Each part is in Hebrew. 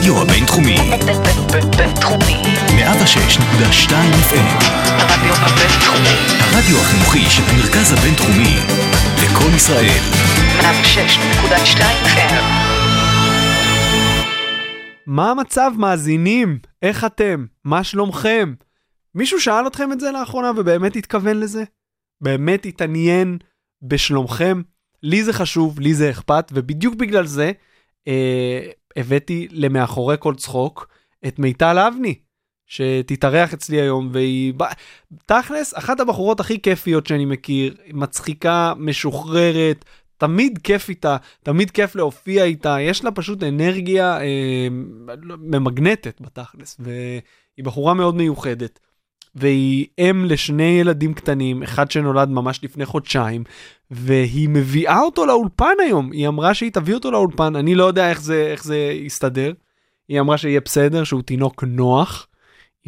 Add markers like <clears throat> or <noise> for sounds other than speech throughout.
הרדיו הבינתחומי. בינתחומי. 106.2 FM. הרדיו הבינתחומי. הרדיו החינוכי של המרכז הבינתחומי. לקום ישראל. 106.2 FM. מה המצב, מאזינים? איך אתם? מה שלומכם? מישהו שאל אתכם את זה לאחרונה ובאמת התכוון לזה? באמת התעניין בשלומכם? לי זה חשוב, לי זה אכפת, ובדיוק בגלל זה אה, הבאתי למאחורי כל צחוק את מיטל אבני, שתתארח אצלי היום, והיא תכלס, אחת הבחורות הכי כיפיות שאני מכיר, מצחיקה, משוחררת, תמיד כיף איתה, תמיד כיף להופיע איתה, יש לה פשוט אנרגיה אה, ממגנטת בתכלס, והיא בחורה מאוד מיוחדת. והיא אם לשני ילדים קטנים, אחד שנולד ממש לפני חודשיים, והיא מביאה אותו לאולפן היום. היא אמרה שהיא תביא אותו לאולפן, אני לא יודע איך זה, איך זה יסתדר. היא אמרה שיהיה בסדר, שהוא תינוק נוח,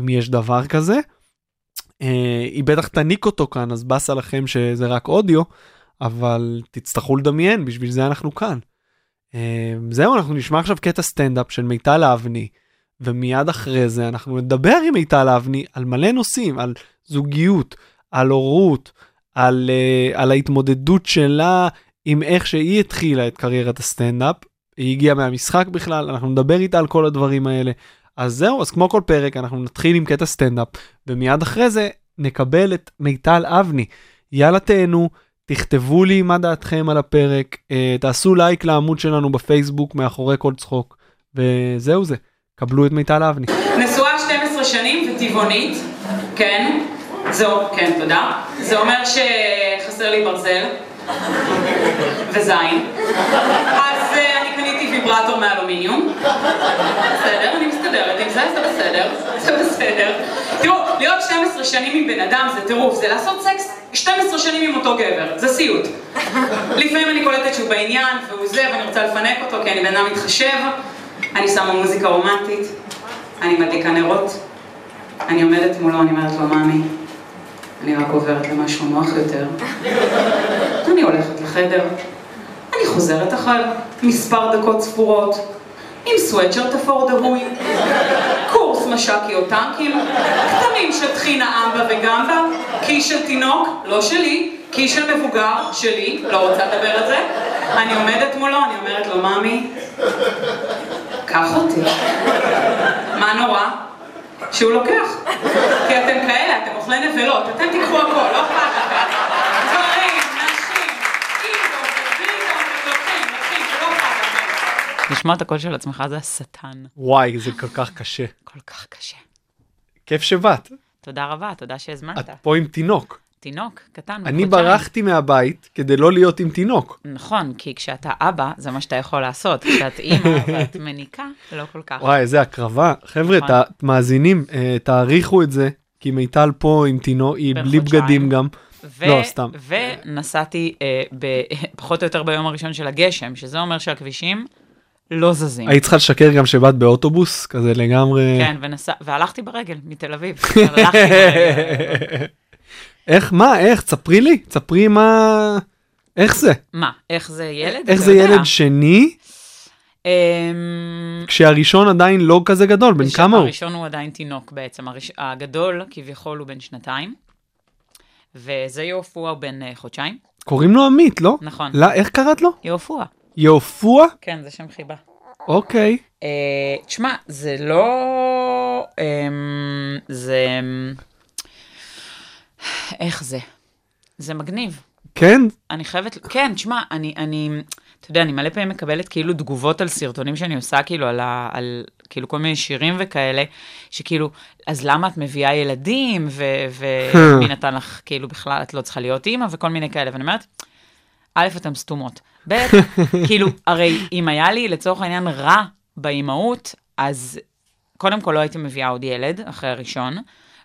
אם יש דבר כזה. אה, היא בטח תניק אותו כאן, אז באסה לכם שזה רק אודיו, אבל תצטרכו לדמיין, בשביל זה אנחנו כאן. אה, זהו, אנחנו נשמע עכשיו קטע סטנדאפ של מיטל אבני, ומיד אחרי זה אנחנו נדבר עם מיטל אבני על מלא נושאים, על זוגיות, על הורות, על, uh, על ההתמודדות שלה עם איך שהיא התחילה את קריירת הסטנדאפ. היא הגיעה מהמשחק בכלל, אנחנו נדבר איתה על כל הדברים האלה. אז זהו, אז כמו כל פרק, אנחנו נתחיל עם קטע סטנדאפ, ומיד אחרי זה נקבל את מיטל אבני. יאללה תהנו, תכתבו לי מה דעתכם על הפרק, uh, תעשו לייק לעמוד שלנו בפייסבוק מאחורי כל צחוק, וזהו זה, קבלו את מיטל אבני. נשואה 12 שנים וטבעונית, כן, זהו, כן, תודה. זה אומר שחסר לי ברזל וזין. אז אה, אני קניתי ויברטור מאלומיניום. בסדר, אני מסתדרת עם זה, זה בסדר, זה בסדר. תראו, להיות 12 שנים עם בן אדם זה טירוף, זה לעשות סקס 12 שנים עם אותו גבר, זה סיוט. לפעמים אני קולטת שהוא בעניין והוא זה, ואני רוצה לפנק אותו כי אני בן אדם מתחשב. אני שמה מוזיקה רומנטית, אני מדליקה נרות, אני עומדת מולו, אני אומרת לו, מאמי, אני רק עוברת למשהו נוח יותר. <laughs> אני הולכת לחדר, אני חוזרת אחר מספר דקות ספורות, עם סוואצ'רט אפור דהוי, קורס מש"קי או טנקים, כתמים של טחינה אמבה וגמבה, קי של תינוק, לא שלי, קי של מבוגר, שלי, לא רוצה לדבר על זה. אני עומדת מולו, אני אומרת לו, מאמי, קח אותי. מה נורא? שהוא לוקח. כי אתם כאלה, אתם אוכלי נבלות, אתם תיקחו הכל, לא אכפת לכם. לא. לשמוע את הקול של עצמך זה השטן. וואי, זה כל כך קשה. כל כך קשה. כיף שבאת. תודה רבה, תודה שהזמנת. את פה עם תינוק. תינוק קטן. אני בחודשיים. ברחתי מהבית כדי לא להיות עם תינוק. נכון, כי כשאתה אבא, זה מה שאתה יכול לעשות. כשאת אימא <laughs> ואת מניקה, לא כל כך. וואי, איזה הקרבה. חבר'ה, נכון. ת- מאזינים, אה, תעריכו את זה, כי מיטל פה עם תינוק, היא בלי. בגדים גם. ו- לא, סתם. ונסעתי אה, ב- <laughs> פחות או יותר ביום הראשון של הגשם, שזה אומר שהכבישים לא זזים. היית צריכה לשקר גם שבאת באוטובוס, כזה לגמרי... כן, ונסע, והלכתי ברגל מתל אביב. הלכתי ברגל. <laughs> איך, מה, איך? תספרי לי, תספרי מה... איך זה? מה, איך זה ילד? איך זה יודע. ילד שני, אמ, כשהראשון עדיין לא כזה גדול, בן כמה הוא? הראשון הוא עדיין תינוק בעצם, הראש... הגדול כביכול הוא בן שנתיים, וזה יעופוע הוא בן אה, חודשיים, קוראים לו עמית, לא? נכון. לא, איך קראת לו? יעופוע, יעופוע? כן, זה שם חיבה. אוקיי. אה, תשמע, זה לא... אמ, זה... אמ, איך זה? זה מגניב. כן? אני חייבת, כן, תשמע, אני, אני, אתה יודע, אני מלא פעמים מקבלת כאילו תגובות על סרטונים שאני עושה, כאילו, על, ה, על כאילו כל מיני שירים וכאלה, שכאילו, אז למה את מביאה ילדים, ו- ומי <laughs> נתן לך, כאילו, בכלל, את לא צריכה להיות אימא, וכל מיני כאלה, ואני אומרת, א', אתן סתומות, ב', <laughs> כאילו, הרי אם היה לי, לצורך העניין, רע באימהות, אז קודם כל לא הייתי מביאה עוד ילד אחרי הראשון,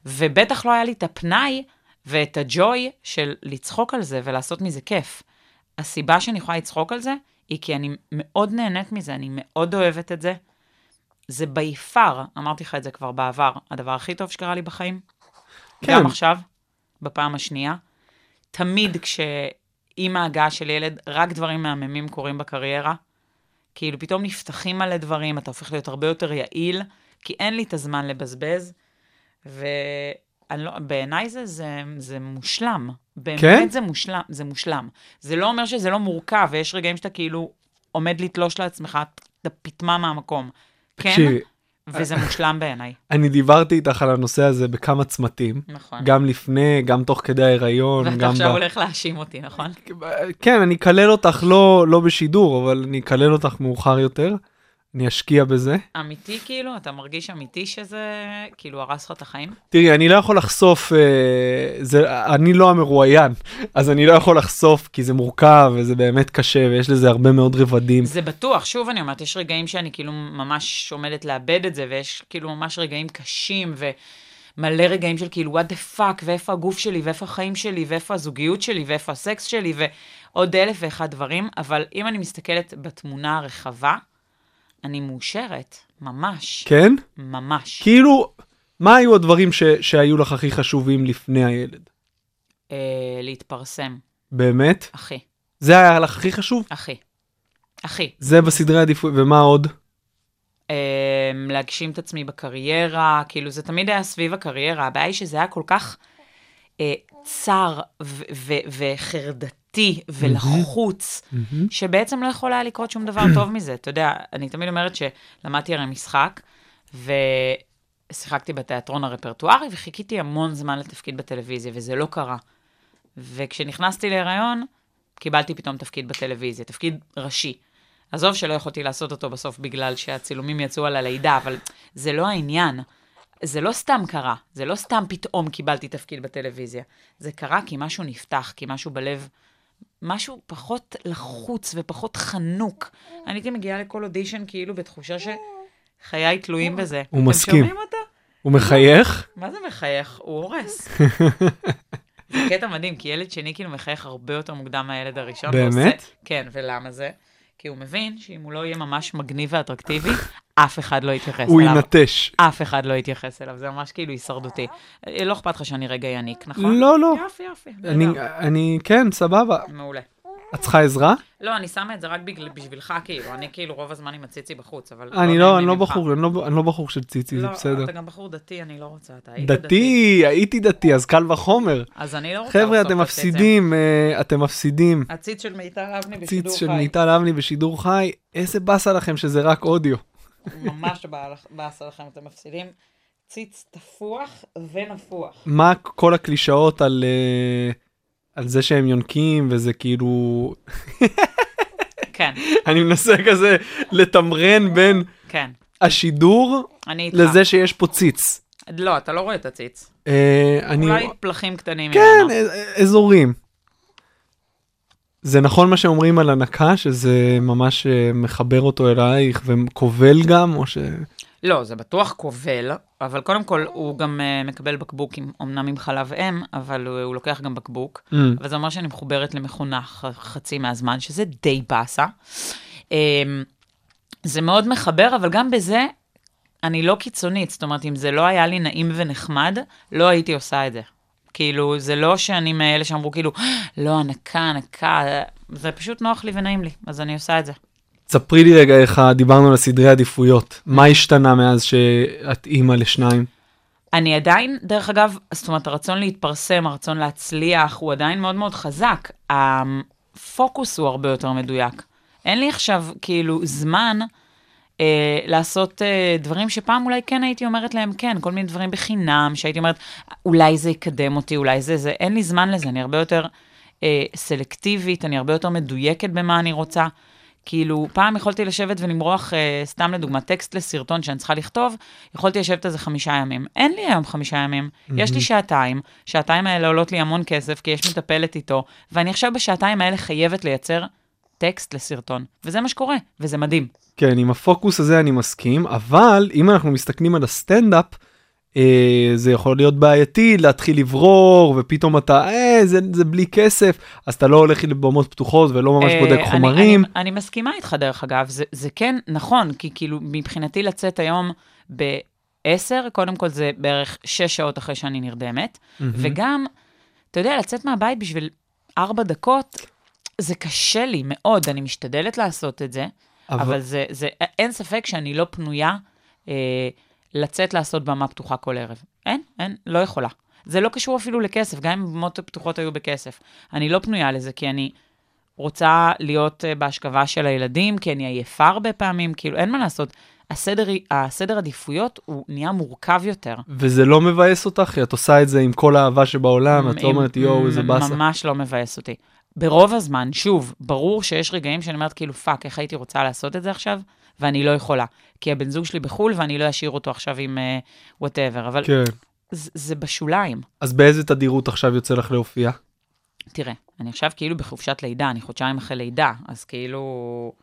ובטח לא היה לי את הפנאי ואת הג'וי של לצחוק על זה ולעשות מזה כיף. הסיבה שאני יכולה לצחוק על זה, היא כי אני מאוד נהנית מזה, אני מאוד אוהבת את זה. זה בי פאר, אמרתי לך את זה כבר בעבר, הדבר הכי טוב שקרה לי בחיים. כן. גם עכשיו, בפעם השנייה. תמיד כשעם ההגעה של ילד, רק דברים מהממים קורים בקריירה. כאילו פתאום נפתחים מלא דברים, אתה הופך להיות הרבה יותר יעיל, כי אין לי את הזמן לבזבז, ובעיניי זה, זה, זה מושלם. באמת כן? זה מושלם, זה מושלם. זה לא אומר שזה לא מורכב, ויש רגעים שאתה כאילו עומד לתלוש לעצמך את הפטמה מהמקום. כן, תקשיבי, וזה מושלם בעיניי. אני דיברתי איתך על הנושא הזה בכמה צמתים, נכון. גם לפני, גם תוך כדי ההיריון, ואתה עכשיו ב... הולך להאשים אותי, נכון? כן, אני אקלל אותך לא, לא בשידור, אבל אני אקלל אותך מאוחר יותר. אני אשקיע בזה. אמיתי כאילו? אתה מרגיש אמיתי שזה כאילו הרס לך את החיים? תראי, אני לא יכול לחשוף, אה, זה, אני לא המרואיין, אז אני לא יכול לחשוף כי זה מורכב וזה באמת קשה ויש לזה הרבה מאוד רבדים. זה בטוח, שוב אני אומרת, יש רגעים שאני כאילו ממש עומדת לאבד את זה, ויש כאילו ממש רגעים קשים, ומלא רגעים של כאילו, what the fuck, ואיפה הגוף שלי, ואיפה החיים שלי, ואיפה הזוגיות שלי, ואיפה הסקס שלי, ועוד אלף ואחד דברים, אבל אם אני מסתכלת בתמונה הרחבה, אני מאושרת, ממש, כן? ממש. כאילו, מה היו הדברים ש, שהיו לך הכי חשובים לפני הילד? אה, להתפרסם, באמת? אחי, זה היה לך הכי חשוב? אחי, אחי. זה בסדרי עדיפות, ומה עוד? אמ, להגשים את עצמי בקריירה, כאילו זה תמיד היה סביב הקריירה, הבעיה היא שזה היה כל כך אה, צר ו- ו- וחרדתי ולחוץ, שבעצם לא יכול היה לקרות שום דבר טוב מזה. אתה יודע, אני תמיד אומרת שלמדתי הרי משחק, ושיחקתי בתיאטרון הרפרטוארי, וחיכיתי המון זמן לתפקיד בטלוויזיה, וזה לא קרה. וכשנכנסתי להיריון, קיבלתי פתאום תפקיד בטלוויזיה, תפקיד ראשי. עזוב שלא יכולתי לעשות אותו בסוף בגלל שהצילומים יצאו על הלידה, אבל זה לא העניין. זה לא סתם קרה, זה לא סתם פתאום קיבלתי תפקיד בטלוויזיה. זה קרה כי משהו נפתח, כי משהו בלב, משהו פחות לחוץ ופחות חנוק. אני הייתי מגיעה לכל אודישן כאילו בתחושה שחיי תלויים בזה. הוא אתם מסכים. שומעים אותו? הוא מחייך? מה זה מחייך? הוא הורס. <laughs> זה קטע מדהים, כי ילד שני כאילו מחייך הרבה יותר מוקדם מהילד הראשון. באמת? ועושה- כן, ולמה זה? כי הוא מבין שאם הוא לא יהיה ממש מגניב ואטרקטיבי, אף אחד לא יתייחס הוא אליו. ינטש. אף אחד לא יתייחס אליו, זה ממש כאילו הישרדותי. אה, לא אכפת לך שאני רגע יניק, נכון? לא, לא. יופי, יופי. אני. אני, כן, סבבה. מעולה. את צריכה עזרה? לא, אני שמה את זה רק בגל- בשבילך, כאילו. אני כאילו רוב הזמן עם הציצי בחוץ, אבל... אני לא, אני לא. בחור, אני לא, אני לא בחור של ציצי, זה לא, בסדר. אתה גם בחור דתי, אני לא רוצה, אתה היית דתי, הייתי דתי, אז קל וחומר. אז אני לא רוצה... חבר'ה, אתם. מפסידים, אה, אתם מפסידים. הציץ של מיטל אבני בשידור חי. של מיטל אבני בשידור חי, איזה באסה לכם שזה רק אודיו. ממש באסה לכם, אתם מפסידים. ציץ תפוח ונפוח. מה כל הקלישאות על, אה, על זה שהם יונקים וזה כאילו, כן, אני מנסה כזה לתמרן בין כן. השידור. לזה שיש פה ציץ. לא, אתה לא רואה את הציץ. אה, אני, אולי פלחים קטנים כן, ממנו. אה, אזורים. זה נכון מה שאומרים על הנקה, שזה ממש אה, מחבר אותו אלייך וכובל גם, או ש... לא, זה בטוח כובל, אבל קודם כל הוא גם uh, מקבל בקבוק, עם, אמנם עם חלב אם, אבל הוא, הוא לוקח גם בקבוק. Mm. אבל זה אומר שאני מחוברת למכונה ח, חצי מהזמן, שזה די באסה. Um, זה מאוד מחבר, אבל גם בזה אני לא קיצונית. זאת אומרת, אם זה לא היה לי נעים ונחמד, לא הייתי עושה את זה. כאילו, זה לא שאני מאלה שאמרו כאילו, לא, הנקה, הנקה, זה פשוט נוח לי ונעים לי, אז אני עושה את זה. ספרי לי רגע איך דיברנו על הסדרי עדיפויות. מה השתנה מאז שאת אימא לשניים? אני עדיין, דרך אגב, זאת אומרת, הרצון להתפרסם, הרצון להצליח, הוא עדיין מאוד מאוד חזק. הפוקוס הוא הרבה יותר מדויק. אין לי עכשיו, כאילו, זמן אה, לעשות אה, דברים שפעם אולי כן הייתי אומרת להם כן, כל מיני דברים בחינם, שהייתי אומרת, אולי זה יקדם אותי, אולי זה זה. אין לי זמן לזה, אני הרבה יותר אה, סלקטיבית, אני הרבה יותר מדויקת במה אני רוצה. כאילו, פעם יכולתי לשבת ולמרוח, אה, סתם לדוגמה, טקסט לסרטון שאני צריכה לכתוב, יכולתי לשבת על זה חמישה ימים. אין לי היום חמישה ימים, יש לי שעתיים, שעתיים האלה עולות לי המון כסף, כי יש מטפלת איתו, ואני עכשיו בשעתיים האלה חייבת לייצר טקסט לסרטון. וזה מה שקורה, וזה מדהים. כן, עם הפוקוס הזה אני מסכים, אבל אם אנחנו מסתכלים על הסטנדאפ, זה יכול להיות בעייתי להתחיל לברור, ופתאום אתה, אה, זה, זה בלי כסף, אז אתה לא הולך לבמות פתוחות ולא ממש אה, בודק אני- חומרים. אני, אני מסכימה איתך, דרך אגב, זה, זה כן נכון, כי כאילו, מבחינתי לצאת היום ב-10, קודם כל זה בערך 6 שעות אחרי שאני נרדמת, וגם, אתה יודע, לצאת מהבית בשביל 4 דקות, זה קשה לי מאוד, אני משתדלת לעשות את זה, אבל- אבל זה, זה, אין ספק שאני לא פנויה אה, לצאת לעשות במה פתוחה כל ערב. אין, אין, לא יכולה. זה לא קשור אפילו לכסף, גם אם במות פתוחות היו בכסף. אני לא פנויה לזה, כי אני רוצה להיות אה, בהשכבה של הילדים, כי אני עייפה הרבה פעמים, כאילו, אין מה לעשות. הסדר, הסדר עדיפויות הוא נהיה מורכב יותר. וזה לא מבאס אותך? כי את עושה את זה עם כל האהבה שבעולם, את לא אומרת יואו, איזה באסה. ממש לא מבאס אותי. ברוב הזמן, שוב, ברור שיש רגעים שאני אומרת כאילו, פאק, איך הייתי רוצה לעשות את זה עכשיו? ואני לא יכולה. כי הבן זוג שלי בחו"ל ואני לא אשאיר אותו עכשיו עם whatever, אבל כן. זה, זה בשוליים. אז באיזה תדירות עכשיו יוצא לך להופיע? תראה, אני עכשיו כאילו בחופשת לידה, אני חודשיים אחרי לידה, אז כאילו...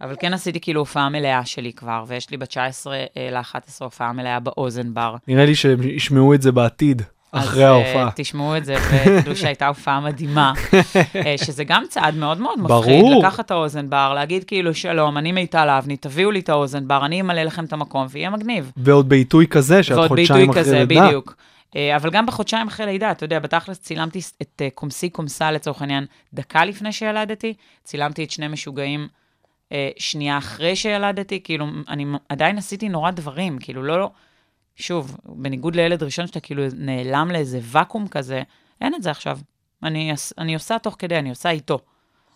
אבל כן עשיתי כאילו הופעה מלאה שלי כבר, ויש לי ב-19 ל-11 הופעה מלאה באוזן בר. נראה לי שהם ישמעו את זה בעתיד, אחרי אז, ההופעה. uh, תשמעו את זה ותדעו שהייתה <laughs> הופעה מדהימה, אה, שזה גם צעד מאוד מאוד מפחיד, ברור. לקחת את האוזן בר, להגיד כאילו, שלום, אני מיטל אבני, תביאו לי את האוזן בר, אני אמלא לכם את המקום, ויהיה מגניב. ועוד בעיתוי כזה, שאת ועוד חודשיים בעיתוי אחרי כזה, לידה. בדיוק. אה, אבל גם בחודשיים אחרי לידה, אתה יודע, בתכלס צילמתי את אה, קומסי קומסה לצורך העניין דקה לפני שילדתי, צילמתי את שני משוגעים אה, שנייה אחרי שילדתי, כאילו, אני עדיין עשיתי נורא דברים, כאילו, לא, לא, שוב, בניגוד לילד ראשון שאתה כאילו נעלם לאיזה ואקום כזה, אין את זה עכשיו. אני, אני עושה תוך כדי, אני עושה איתו.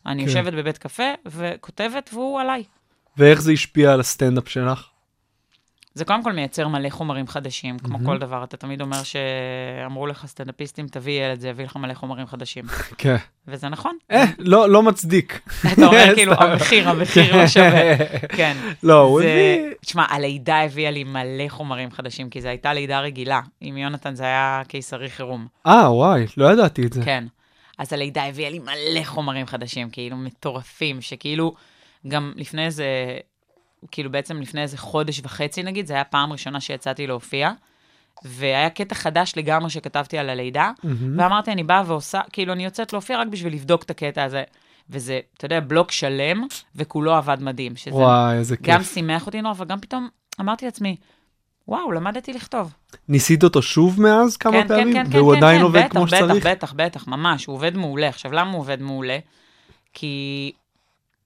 אני כן. יושבת בבית קפה וכותבת, והוא עליי. ואיך זה השפיע על הסטנדאפ שלך? זה קודם כל מייצר מלא חומרים חדשים, כמו כל דבר. אתה תמיד אומר שאמרו לך סטנדאפיסטים, תביא ילד, זה יביא לך מלא חומרים חדשים. <laughs> כן. וזה נכון. אה, לא לא מצדיק. <laughs> אתה אומר <laughs> כאילו. המחיר, המחיר לא שווה. כן. לא, הוא הביא... תשמע, הלידה הביאה לי מלא חומרים חדשים, כי זו הייתה לידה רגילה. עם יונתן זה היה קיסרי חירום. אה, וואי, לא ידעתי את זה. כן. אז הלידה הביאה לי מלא חומרים חדשים, כאילו מטורפים, שכאילו, גם לפני איזה, כאילו בעצם לפני איזה חודש וחצי נגיד, זו הייתה פעם ראשונה שיצאתי להופיע, והיה קטע חדש לגמרי שכתבתי על הלידה, מהמם. ואמרתי, אני באה ועושה, כאילו, אני יוצאת להופיע רק בשביל לבדוק את הקטע הזה. וזה, אתה יודע, בלוק שלם, וכולו עבד מדהים, שזה וואי, איזה גם כיף. שימח אותי נורא, אבל גם פתאום אמרתי לעצמי, וואו, למדתי לכתוב. ניסית אותו שוב מאז כמה כן, פעמים? כן, כן, והוא כן, עדיין כן, עובד בטח, כמו שצריך? בטח, בטח, בטח, ממש, הוא עובד מעולה. עכשיו, למה הוא עובד מעולה? כי,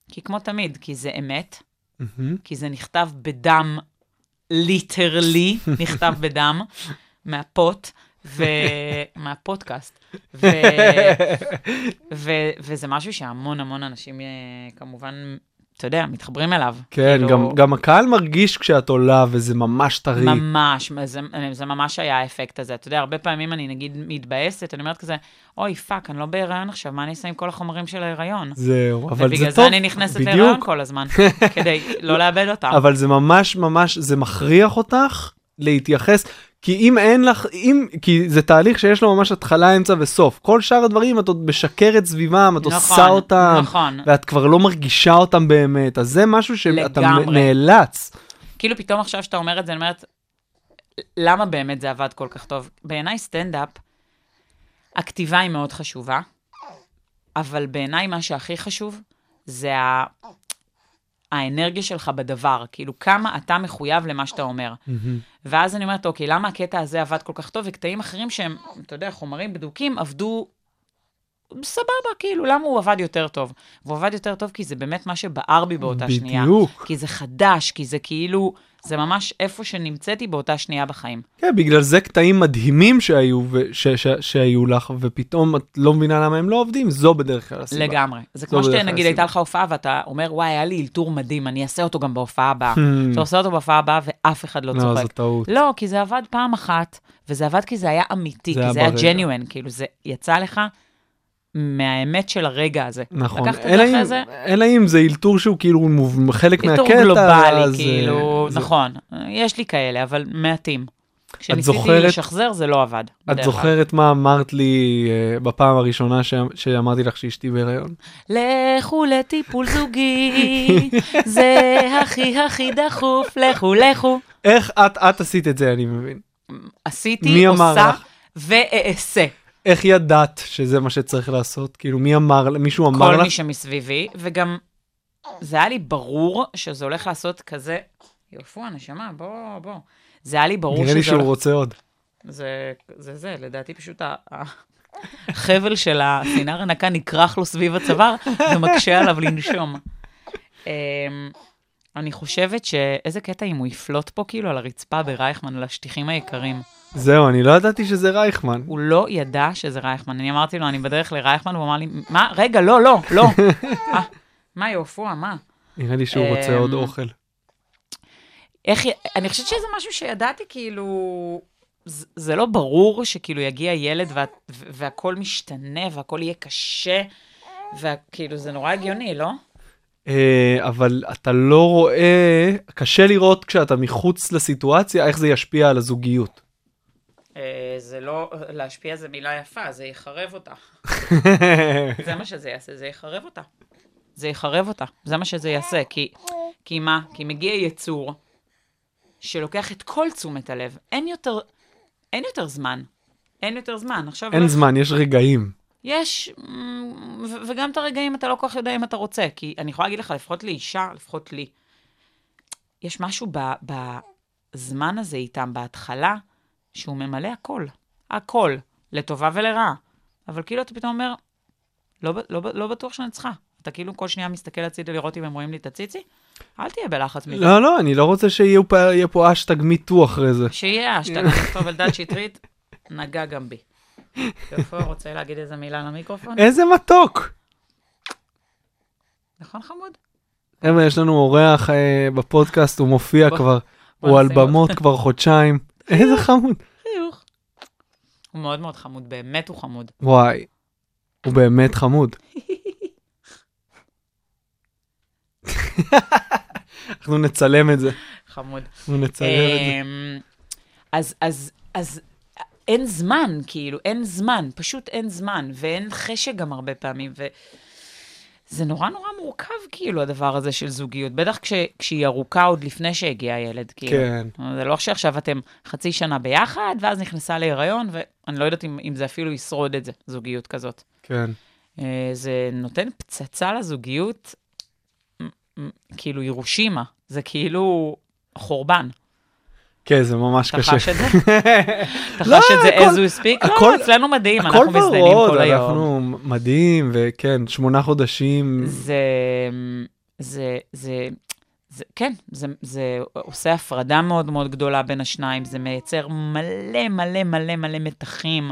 כי כמו תמיד, כי זה אמת, מהמם. כי זה נכתב בדם, literally, <laughs> נכתב בדם, מהפוט, ו... <laughs> מהפודקאסט. ו... <laughs> ו... וזה משהו שהמון המון אנשים אה, כמובן, אתה יודע, מתחברים אליו. כן, כאילו, גם- גם הקהל מרגיש כשאת עולה וזה ממש טרי. ממש, זה, זה ממש היה האפקט הזה. אתה יודע, הרבה פעמים אני נגיד מתבאסת, אני אומרת כזה, אוי, fuck, אני לא בהיריון עכשיו, מה אני אעשה עם כל החומרים של ההיריון? זהו, אבל זה ובגלל טוב. זה אני נכנסת בדיוק. להיריון כל הזמן, <laughs> כדי לא לאבד אותם. אבל זה ממש ממש, זה מכריח אותך להתייחס, כי אם אין לך, אם, כי זה תהליך שיש לו ממש התחלה, אמצע וסוף. כל שאר הדברים את עוד משקרת סביבם, את עושה אותם, נכון. ואת כבר לא מרגישה אותם באמת, אז זה משהו שאתה. נאלץ. כאילו פתאום עכשיו שאתה אומר את זה, אני אומרת, למה באמת זה עבד כל כך טוב? בעיניי סטנדאפ, הכתיבה היא מאוד חשובה, אבל בעיניי מה שהכי חשוב זה. האנרגיה שלך בדבר, כאילו כמה אתה מחויב למה שאתה אומר. ואז אני אומרת, אוקיי, למה הקטע הזה עבד כל כך טוב, וקטעים אחרים שהם, אתה יודע, חומרים בדוקים, עבדו סבבה, כאילו, למה הוא עבד יותר טוב? והוא עבד יותר טוב כי זה באמת מה שבער בי באותה שנייה. בדיוק. כי זה חדש, כי זה כאילו, זה ממש איפה שנמצאתי באותה שנייה בחיים. כן, בגלל זה קטעים מדהימים שהיו, ו- ש- ש- שהיו לך, ופתאום את לא מבינה למה הם לא עובדים, זו בדרך כלל הסיבה. לגמרי. זה כמו שנגיד הייתה. לך הופעה ואתה אומר, וואי, היה לי אלתור מדהים, אני אעשה אותו גם בהופעה הבאה. Hmm. אתה עושה אותו בהופעה הבאה ואף אחד לא לא, צוחק. זו טעות. לא, כי זה עבד פעם אחת, וזה עבד כי זה היה אמיתי, כי זה היה. genuine, כאילו זה יצא לך מהאמת של הרגע הזה. נכון, אלא אם- זה, אלא אם זה אלתור שהוא כאילו חלק מהקטע, איתור גלובלי, אז, כאילו, אה, זה- נכון, יש לי כאלה, אבל מעטים. כשניסיתי זוכרת- לשחזר זה לא עבד. את. זוכרת מה אמרת לי אה, בפעם הראשונה ש- שאמרתי לך שאשתי בהיריון? לכו לטיפול זוגי, <laughs> זה הכי הכי דחוף, לכו לכו. איך את, את עשית את זה, אני מבין. עשיתי, עושה לך? ואעשה. איך ידעת שזה מה שצריך לעשות? כאילו, מי אמר, מישהו אמר כל לך? מי שמסביבי, וגם זה היה לי ברור שזה הולך לעשות כזה, יופו, הנשמה, בוא, בוא. זה היה לי ברור נראה שזה לי שהוא הולך... רוצה עוד. זה זה, זה, לדעתי פשוט החבל של הסינר הנקה נכרך לו סביב הצוואר ומקשה עליו לנשום. אמ, אני חושבת שאיזה קטע אם הוא יפלוט פה כאילו על הרצפה ברייכמן, על השטיחים היקרים. זהו, אני לא ידעתי שזה רייכמן. הוא לא ידע שזה רייכמן. אני אמרתי לו, אני בדרך לרייכמן, הוא אמר לי, מה? רגע, לא, לא, לא. <laughs> אה, מה, יופוע, מה? נראה לי שהוא רוצה אמ, עוד אוכל. איך, אני חושבת שזה משהו שידעתי, כאילו, זה, זה לא ברור שכאילו יגיע ילד וה, והכל משתנה והכל יהיה קשה, וכאילו, זה נורא הגיוני, לא? אה, אבל אתה לא רואה, קשה לראות כשאתה מחוץ לסיטואציה איך זה ישפיע על הזוגיות. אה, זה לא, להשפיע זה מילה יפה, זה יחרב אותה. <laughs> זה מה שזה יעשה, זה יחרב אותה. זה יחרב אותה, זה מה שזה יעשה. כי, כי מה? כי מגיע יצור שלוקח את כל תשומת הלב. אין יותר, אין יותר זמן. אין יותר זמן. עכשיו... אין לא- זמן, יש רגעים. יש, וגם את הרגעים אתה לא כל כך יודע אם אתה רוצה. כי אני יכולה להגיד לך, לפחות לאישה, לפחות לי, יש משהו ב, בזמן הזה איתם, בהתחלה, שהוא ממלא הכל. הכל. לטובה ולרעה. אבל כאילו אתה פתאום אומר, לא, לא, ב- לא בטוח שאני צריכה. אתה כאילו כל שנייה מסתכל הצידה לראות אם הם רואים לי את הציצי? אל תהיה בלחץ מזה. לא, לא, אני לא רוצה שיהיה פה- אשטג מיטו אחרי זה. שיהיה אשטג, נכתוב אלדד שטרית, נגע גם בי. יופי, רוצה להגיד איזה מילה למיקרופון? איזה מתוק. נכון חמוד? חבר'ה, יש לנו אורח אה, בפודקאסט, הוא מופיע בוא- כבר, בוא הוא על. במות <laughs> כבר חודשיים. איזה חמוד. חיוך. הוא מאוד מאוד חמוד, באמת הוא חמוד. וואי, הוא באמת חמוד. <laughs> אנחנו נצלם את זה, חמוד. אנחנו נצלם את זה. אמ, אז, אז, אז אין זמן, כאילו, אין זמן, פשוט אין זמן, ואין חשק גם הרבה פעמים, וזה נורא נורא מורכב, כאילו, הדבר הזה של זוגיות, בטח כש, כשהיא ארוכה עוד לפני שהגיע הילד, כאילו. כן. זה לא שעכשיו אתם חצי שנה ביחד, ואז נכנסה להיריון, ואני לא יודעת אם, אם זה אפילו ישרוד את זה, זוגיות כזאת. כן. אה, זה נותן פצצה לזוגיות, כאילו הירושימה, זה כאילו חורבן. כן, זה ממש אתה קשה. חש את זה? <laughs> אתה לא, חש את זה הכל- as we speak? הכל- לא, אצלנו מדהים, הכל אנחנו מזדיינים כל היום. אנחנו מדהים, וכן, שמונה חודשים. זה, זה, זה, זה, כן, זה, זה עושה הפרדה מאוד מאוד גדולה בין השניים, זה מייצר מלא מלא מלא מלא מתחים,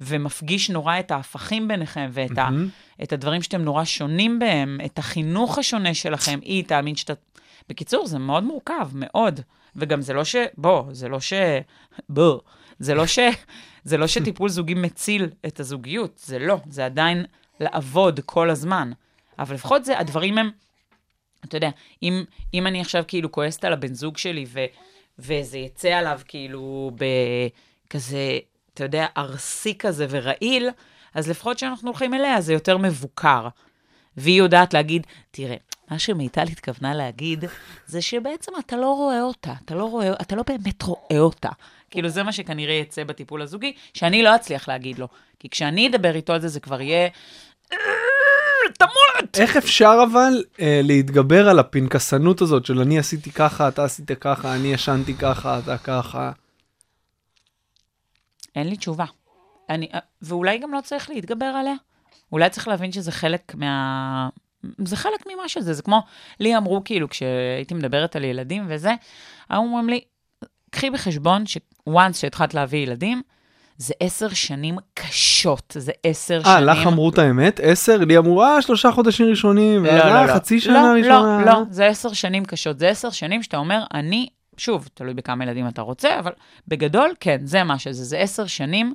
ומפגיש נורא את ההפכים ביניכם, ואת ה... מהמם. את הדברים שאתם נורא שונים בהם, את החינוך השונה שלכם, היא תאמין שאתה... בקיצור, זה מאוד מורכב, מאוד. וגם זה לא ש... בוא, זה לא ש... בוא. זה לא ש... זה לא שטיפול זוגי מציל את הזוגיות, זה לא. זה עדיין לעבוד כל הזמן. אבל לפחות זה, הדברים הם... אתה יודע, אם, אם אני עכשיו כאילו כועסת על הבן זוג שלי, ו, וזה יצא עליו כאילו בכזה, אתה יודע, ארסי כזה ורעיל, אז לפחות כשאנחנו הולכים אליה זה יותר מבוקר. והיא יודעת להגיד, תראה, מה שמיטל התכוונה להגיד, זה שבעצם אתה לא רואה אותה, אתה לא רואה, אתה לא באמת רואה אותה. כאילו, זה מה שכנראה יצא בטיפול הזוגי, שאני לא אצליח להגיד לו. כי כשאני אדבר איתו על זה, זה כבר יהיה... תמות! איך אפשר אבל אה, להתגבר על הפנקסנות הזאת של אני עשיתי ככה, אתה עשית ככה, אני ישנתי ככה, אתה ככה. אין לי תשובה. אני, ואולי גם לא צריך להתגבר עליה. אולי צריך להבין שזה חלק מה... זה חלק ממה שזה. זה כמו, לי אמרו, כאילו, כשהייתי מדברת על ילדים וזה, היו אומרים לי, קחי בחשבון ש-once שהתחלת להביא ילדים, זה עשר שנים קשות. זה עשר אה, שנים... לך אמרו את האמת? עשר? לי אמרו, אה, שלושה חודשים ראשונים, לא, לא, אה, לא. חצי לא, שנה ראשונה. לא, לא, זה עשר שנים קשות. זה עשר שנים שאתה אומר, אני, שוב, תלוי בכמה ילדים אתה רוצה, אבל בגדול, כן, זה מה שזה. זה עשר שנים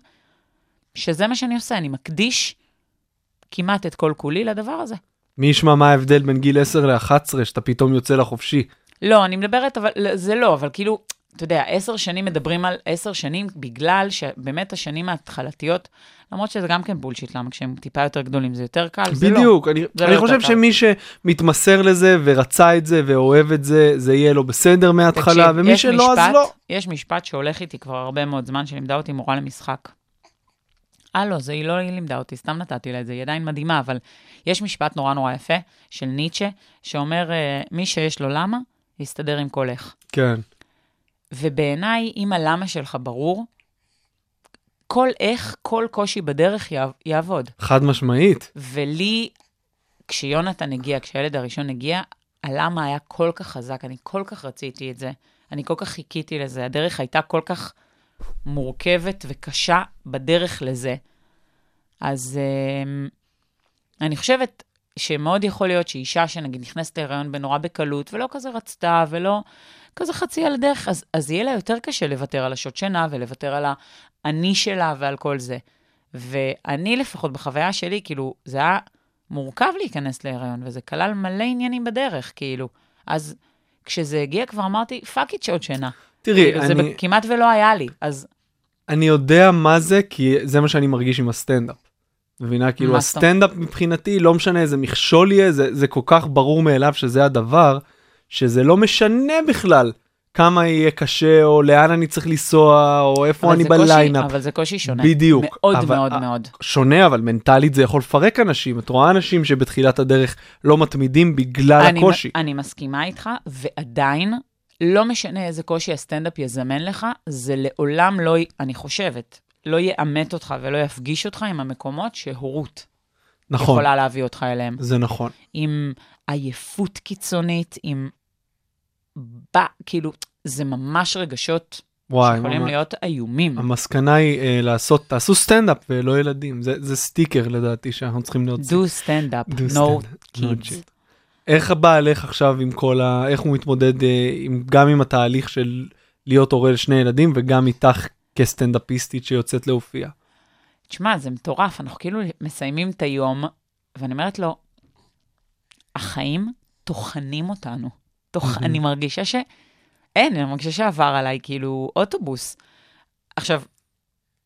שזה מה שאני עושה, אני מקדיש כמעט את כל כולי לדבר הזה. מי ישמע מה ההבדל בין גיל 10 ל-11, שאתה פתאום יוצא לחופשי. לא, אני מדברת, אבל זה לא, אבל כאילו, אתה יודע, עשר שנים מדברים על עשר שנים בגלל שבאמת השנים ההתחלתיות, למרות שזה גם כן בולשיט, למה כשהם טיפה יותר גדולים זה יותר קל, זה לא. בדיוק, אני, זה אני לא חושב קל. שמי שמתמסר לזה ורצה את זה ואוהב את זה, זה יהיה לו בסדר מההתחלה, ומי שלא, משפט, אז לא. יש משפט שהולך איתי כבר הרבה מאוד זמן, שלימדה אותי מורה למשחק. אה, לא, זה היא לא היא לימדה אותי, סתם נתתי לה את זה, היא עדיין מדהימה, אבל יש משפט נורא נורא יפה של ניטשה, שאומר, אה, מי שיש לו למה, יסתדר עם כל איך. כן. ובעיניי, אם הלמה שלך ברור, כל איך, כל קושי בדרך יעב- יעבוד. חד משמעית. ולי, כשיונתן הגיע, כשהילד הראשון הגיע, הלמה היה כל כך חזק, אני כל כך רציתי את זה, אני כל כך חיכיתי לזה, הדרך הייתה כל כך מורכבת וקשה בדרך לזה. אז אה, אני חושבת שמאוד יכול להיות שאישה שנגיד נכנסת להיריון בנורא בקלות, ולא כזה רצתה, ולא כזה חצי על הדרך, אז, אז יהיה לה יותר קשה לוותר על השעות שינה, ולוותר על האני שלה ועל כל זה. ואני לפחות בחוויה שלי, כאילו, זה היה מורכב להיכנס להיריון, וזה כלל מלא עניינים בדרך, כאילו. אז כשזה הגיע כבר אמרתי, fuck it שעות שינה. תראי, כאילו, זה אני, כמעט ולא היה לי, אז אני יודע מה זה, כי זה מה שאני מרגיש עם הסטנדאפ. מבינה? כאילו הסטנדאפ מבחינתי, לא משנה איזה מכשול יהיה, זה, זה כל כך ברור מאליו שזה הדבר, שזה לא משנה בכלל כמה יהיה קשה, או לאן אני צריך לנסוע, או איפה אני זה בליינאפ. אבל זה קושי שונה. בדיוק. מאוד אבל- מאוד מאוד. שונה, אבל מנטלית זה יכול לפרק אנשים. את רואה אנשים שבתחילת הדרך לא מתמידים בגלל אני- הקושי. אני מסכימה איתך, ועדיין, לא משנה איזה קושי הסטנדאפ יזמן לך, זה לעולם לא, אני חושבת, לא יעמת אותך ולא יפגיש אותך עם המקומות שהורות נכון, יכולה להביא אותך אליהם. זה נכון. עם עייפות קיצונית, עם... ב... כאילו, זה ממש רגשות וואי, שיכולים ממש. להיות איומים. המסקנה היא אה, לעשות, תעשו סטנדאפ ולא ילדים. זה, זה סטיקר לדעתי שאנחנו צריכים להוציא. do stand up, Do stand up, no kids. shit. איך בעלך עכשיו עם כל ה... איך הוא מתמודד אה, עם, גם עם התהליך של להיות הורה לשני ילדים וגם איתך כסטנדאפיסטית שיוצאת להופיע? תשמע, זה מטורף, אנחנו כאילו מסיימים את היום, ואני אומרת לו, החיים טוחנים אותנו. תוך, מהמם. אני מרגישה ש... אין, אני מרגישה שעבר עליי כאילו אוטובוס. עכשיו,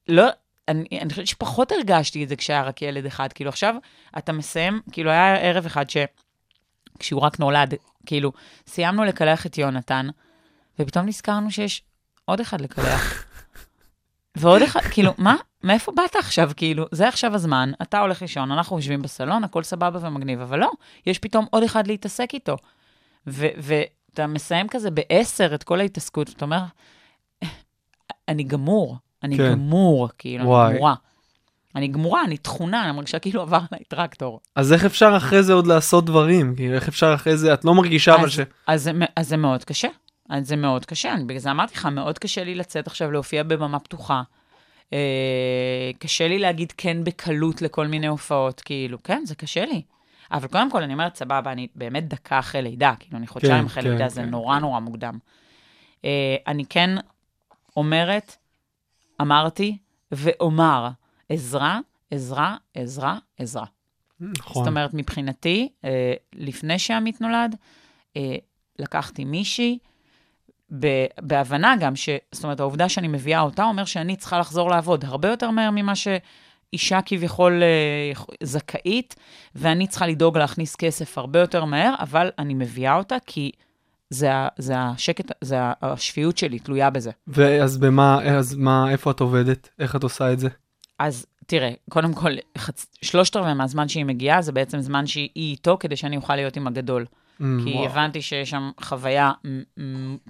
לא, אני, אני חושבת שפחות הרגשתי את זה כשהיה רק ילד אחד. כאילו עכשיו אתה מסיים, כאילו היה ערב אחד ש... כשהוא רק נולד, כאילו, סיימנו לקלח את יונתן, ופתאום נזכרנו שיש עוד אחד לקלח. <laughs> ועוד אחד, כאילו, מה? מאיפה באת עכשיו? כאילו, זה עכשיו הזמן, אתה הולך לישון, אנחנו יושבים בסלון, הכל סבבה ומגניב, אבל לא, יש פתאום עוד אחד להתעסק איתו. ואתה מסיים כזה בעשר את כל ההתעסקות, ואתה אומר, אני גמור, אני כן. גמור, כאילו, וואי. אני גמורה. אני גמורה, אני טחונה, אני מרגישה כאילו עבר עליי טרקטור. אז איך אפשר אחרי זה עוד לעשות דברים? כאילו, איך אפשר אחרי זה, את לא מרגישה אבל ש... אז, זה, אז זה מאוד קשה. אז זה מאוד קשה. אני, בגלל זה אמרתי לך, מאוד קשה לי לצאת עכשיו להופיע בבמה פתוחה. אה, קשה לי להגיד כן בקלות לכל מיני הופעות, כאילו, כן, זה קשה לי. אבל קודם כל, אני אומרת, סבבה, אני באמת דקה אחרי לידה, כאילו, אני חודשיים כן, אחרי כן, לידה, זה כן, נורא נורא מוקדם. אה, אני כן אומרת, אמרתי ואומר, עזרה, עזרה, עזרה, עזרה. נכון. זאת אומרת, מבחינתי, אה, לפני שעמית נולד, אה, לקחתי מישהי, בהבנה גם ש... זאת אומרת, העובדה שאני מביאה אותה אומר שאני צריכה לחזור לעבוד הרבה יותר מהר ממה שאישה כביכול אה, זכאית, ואני צריכה לדאוג להכניס כסף הרבה יותר מהר, אבל אני מביאה אותה כי זה, זה השקט, זה השפיות שלי תלויה בזה. ואז במה, אז מה, איפה את עובדת? איך את עושה את זה? אז תראה, קודם כל, חצ... שלושת רבעי מהזמן שהיא מגיעה, זה בעצם זמן שהיא איתו, כדי שאני אוכל להיות עם הגדול. Mm, כי וואו. הבנתי שיש שם חוויה,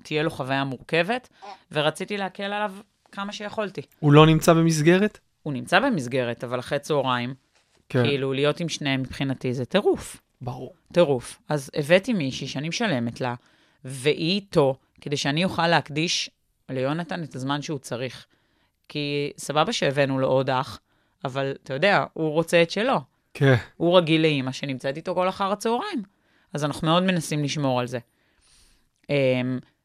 תהיה לו חוויה מורכבת, ורציתי להקל עליו כמה שיכולתי. הוא לא נמצא במסגרת? הוא נמצא במסגרת, אבל אחרי צהריים, כן, כאילו להיות עם שניהם מבחינתי זה טירוף, ברור. טירוף. אז הבאתי מישהי שאני משלמת לה, והיא איתו, כדי שאני אוכל להקדיש ליונתן את הזמן שהוא צריך. כי סבבה שהבאנו לו עוד אח, אבל אתה יודע, הוא רוצה את שלו. כן, הוא רגיל לאימא שנמצאת איתו כל אחר הצהריים. אז אנחנו מאוד מנסים לשמור על זה. Um,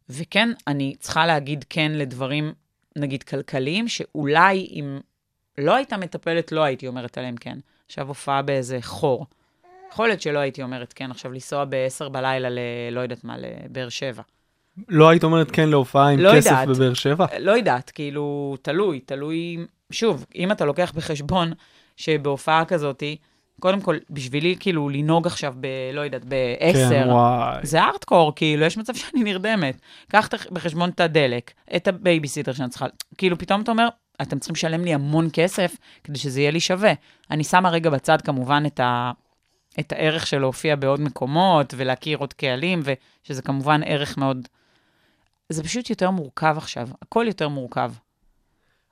וכן, אני צריכה להגיד כן לדברים, נגיד, כלכליים, שאולי אם לא הייתה מטפלת, לא הייתי אומרת עליהם כן. עכשיו הופעה באיזה חור. יכול להיות שלא הייתי אומרת כן, עכשיו לנסוע ב-10 בלילה ל... לא יודעת מה, לבאר שבע. לא היית אומרת כן להופעה עם לא כסף יודעת. בבאר שבע? לא יודעת, כאילו, תלוי, תלוי, שוב, אם אתה לוקח בחשבון שבהופעה כזאתי, קודם כל, בשבילי, כאילו, לנהוג עכשיו ב... לא יודעת, בעשר, כן, וואי. זה הארדקור, כאילו, יש מצב <laughs> שאני נרדמת. קח בחשבון את הדלק, את הבייביסיטר שאני צריכה, כאילו, פתאום אתה אומר, אתם צריכים לשלם לי המון כסף כדי שזה יהיה לי שווה. אני שמה רגע בצד, כמובן, את, ה... את הערך של להופיע בעוד מקומות ולהכיר עוד קהלים, ושזה כמובן ערך מאוד... זה פשוט יותר מורכב עכשיו, הכל יותר מורכב.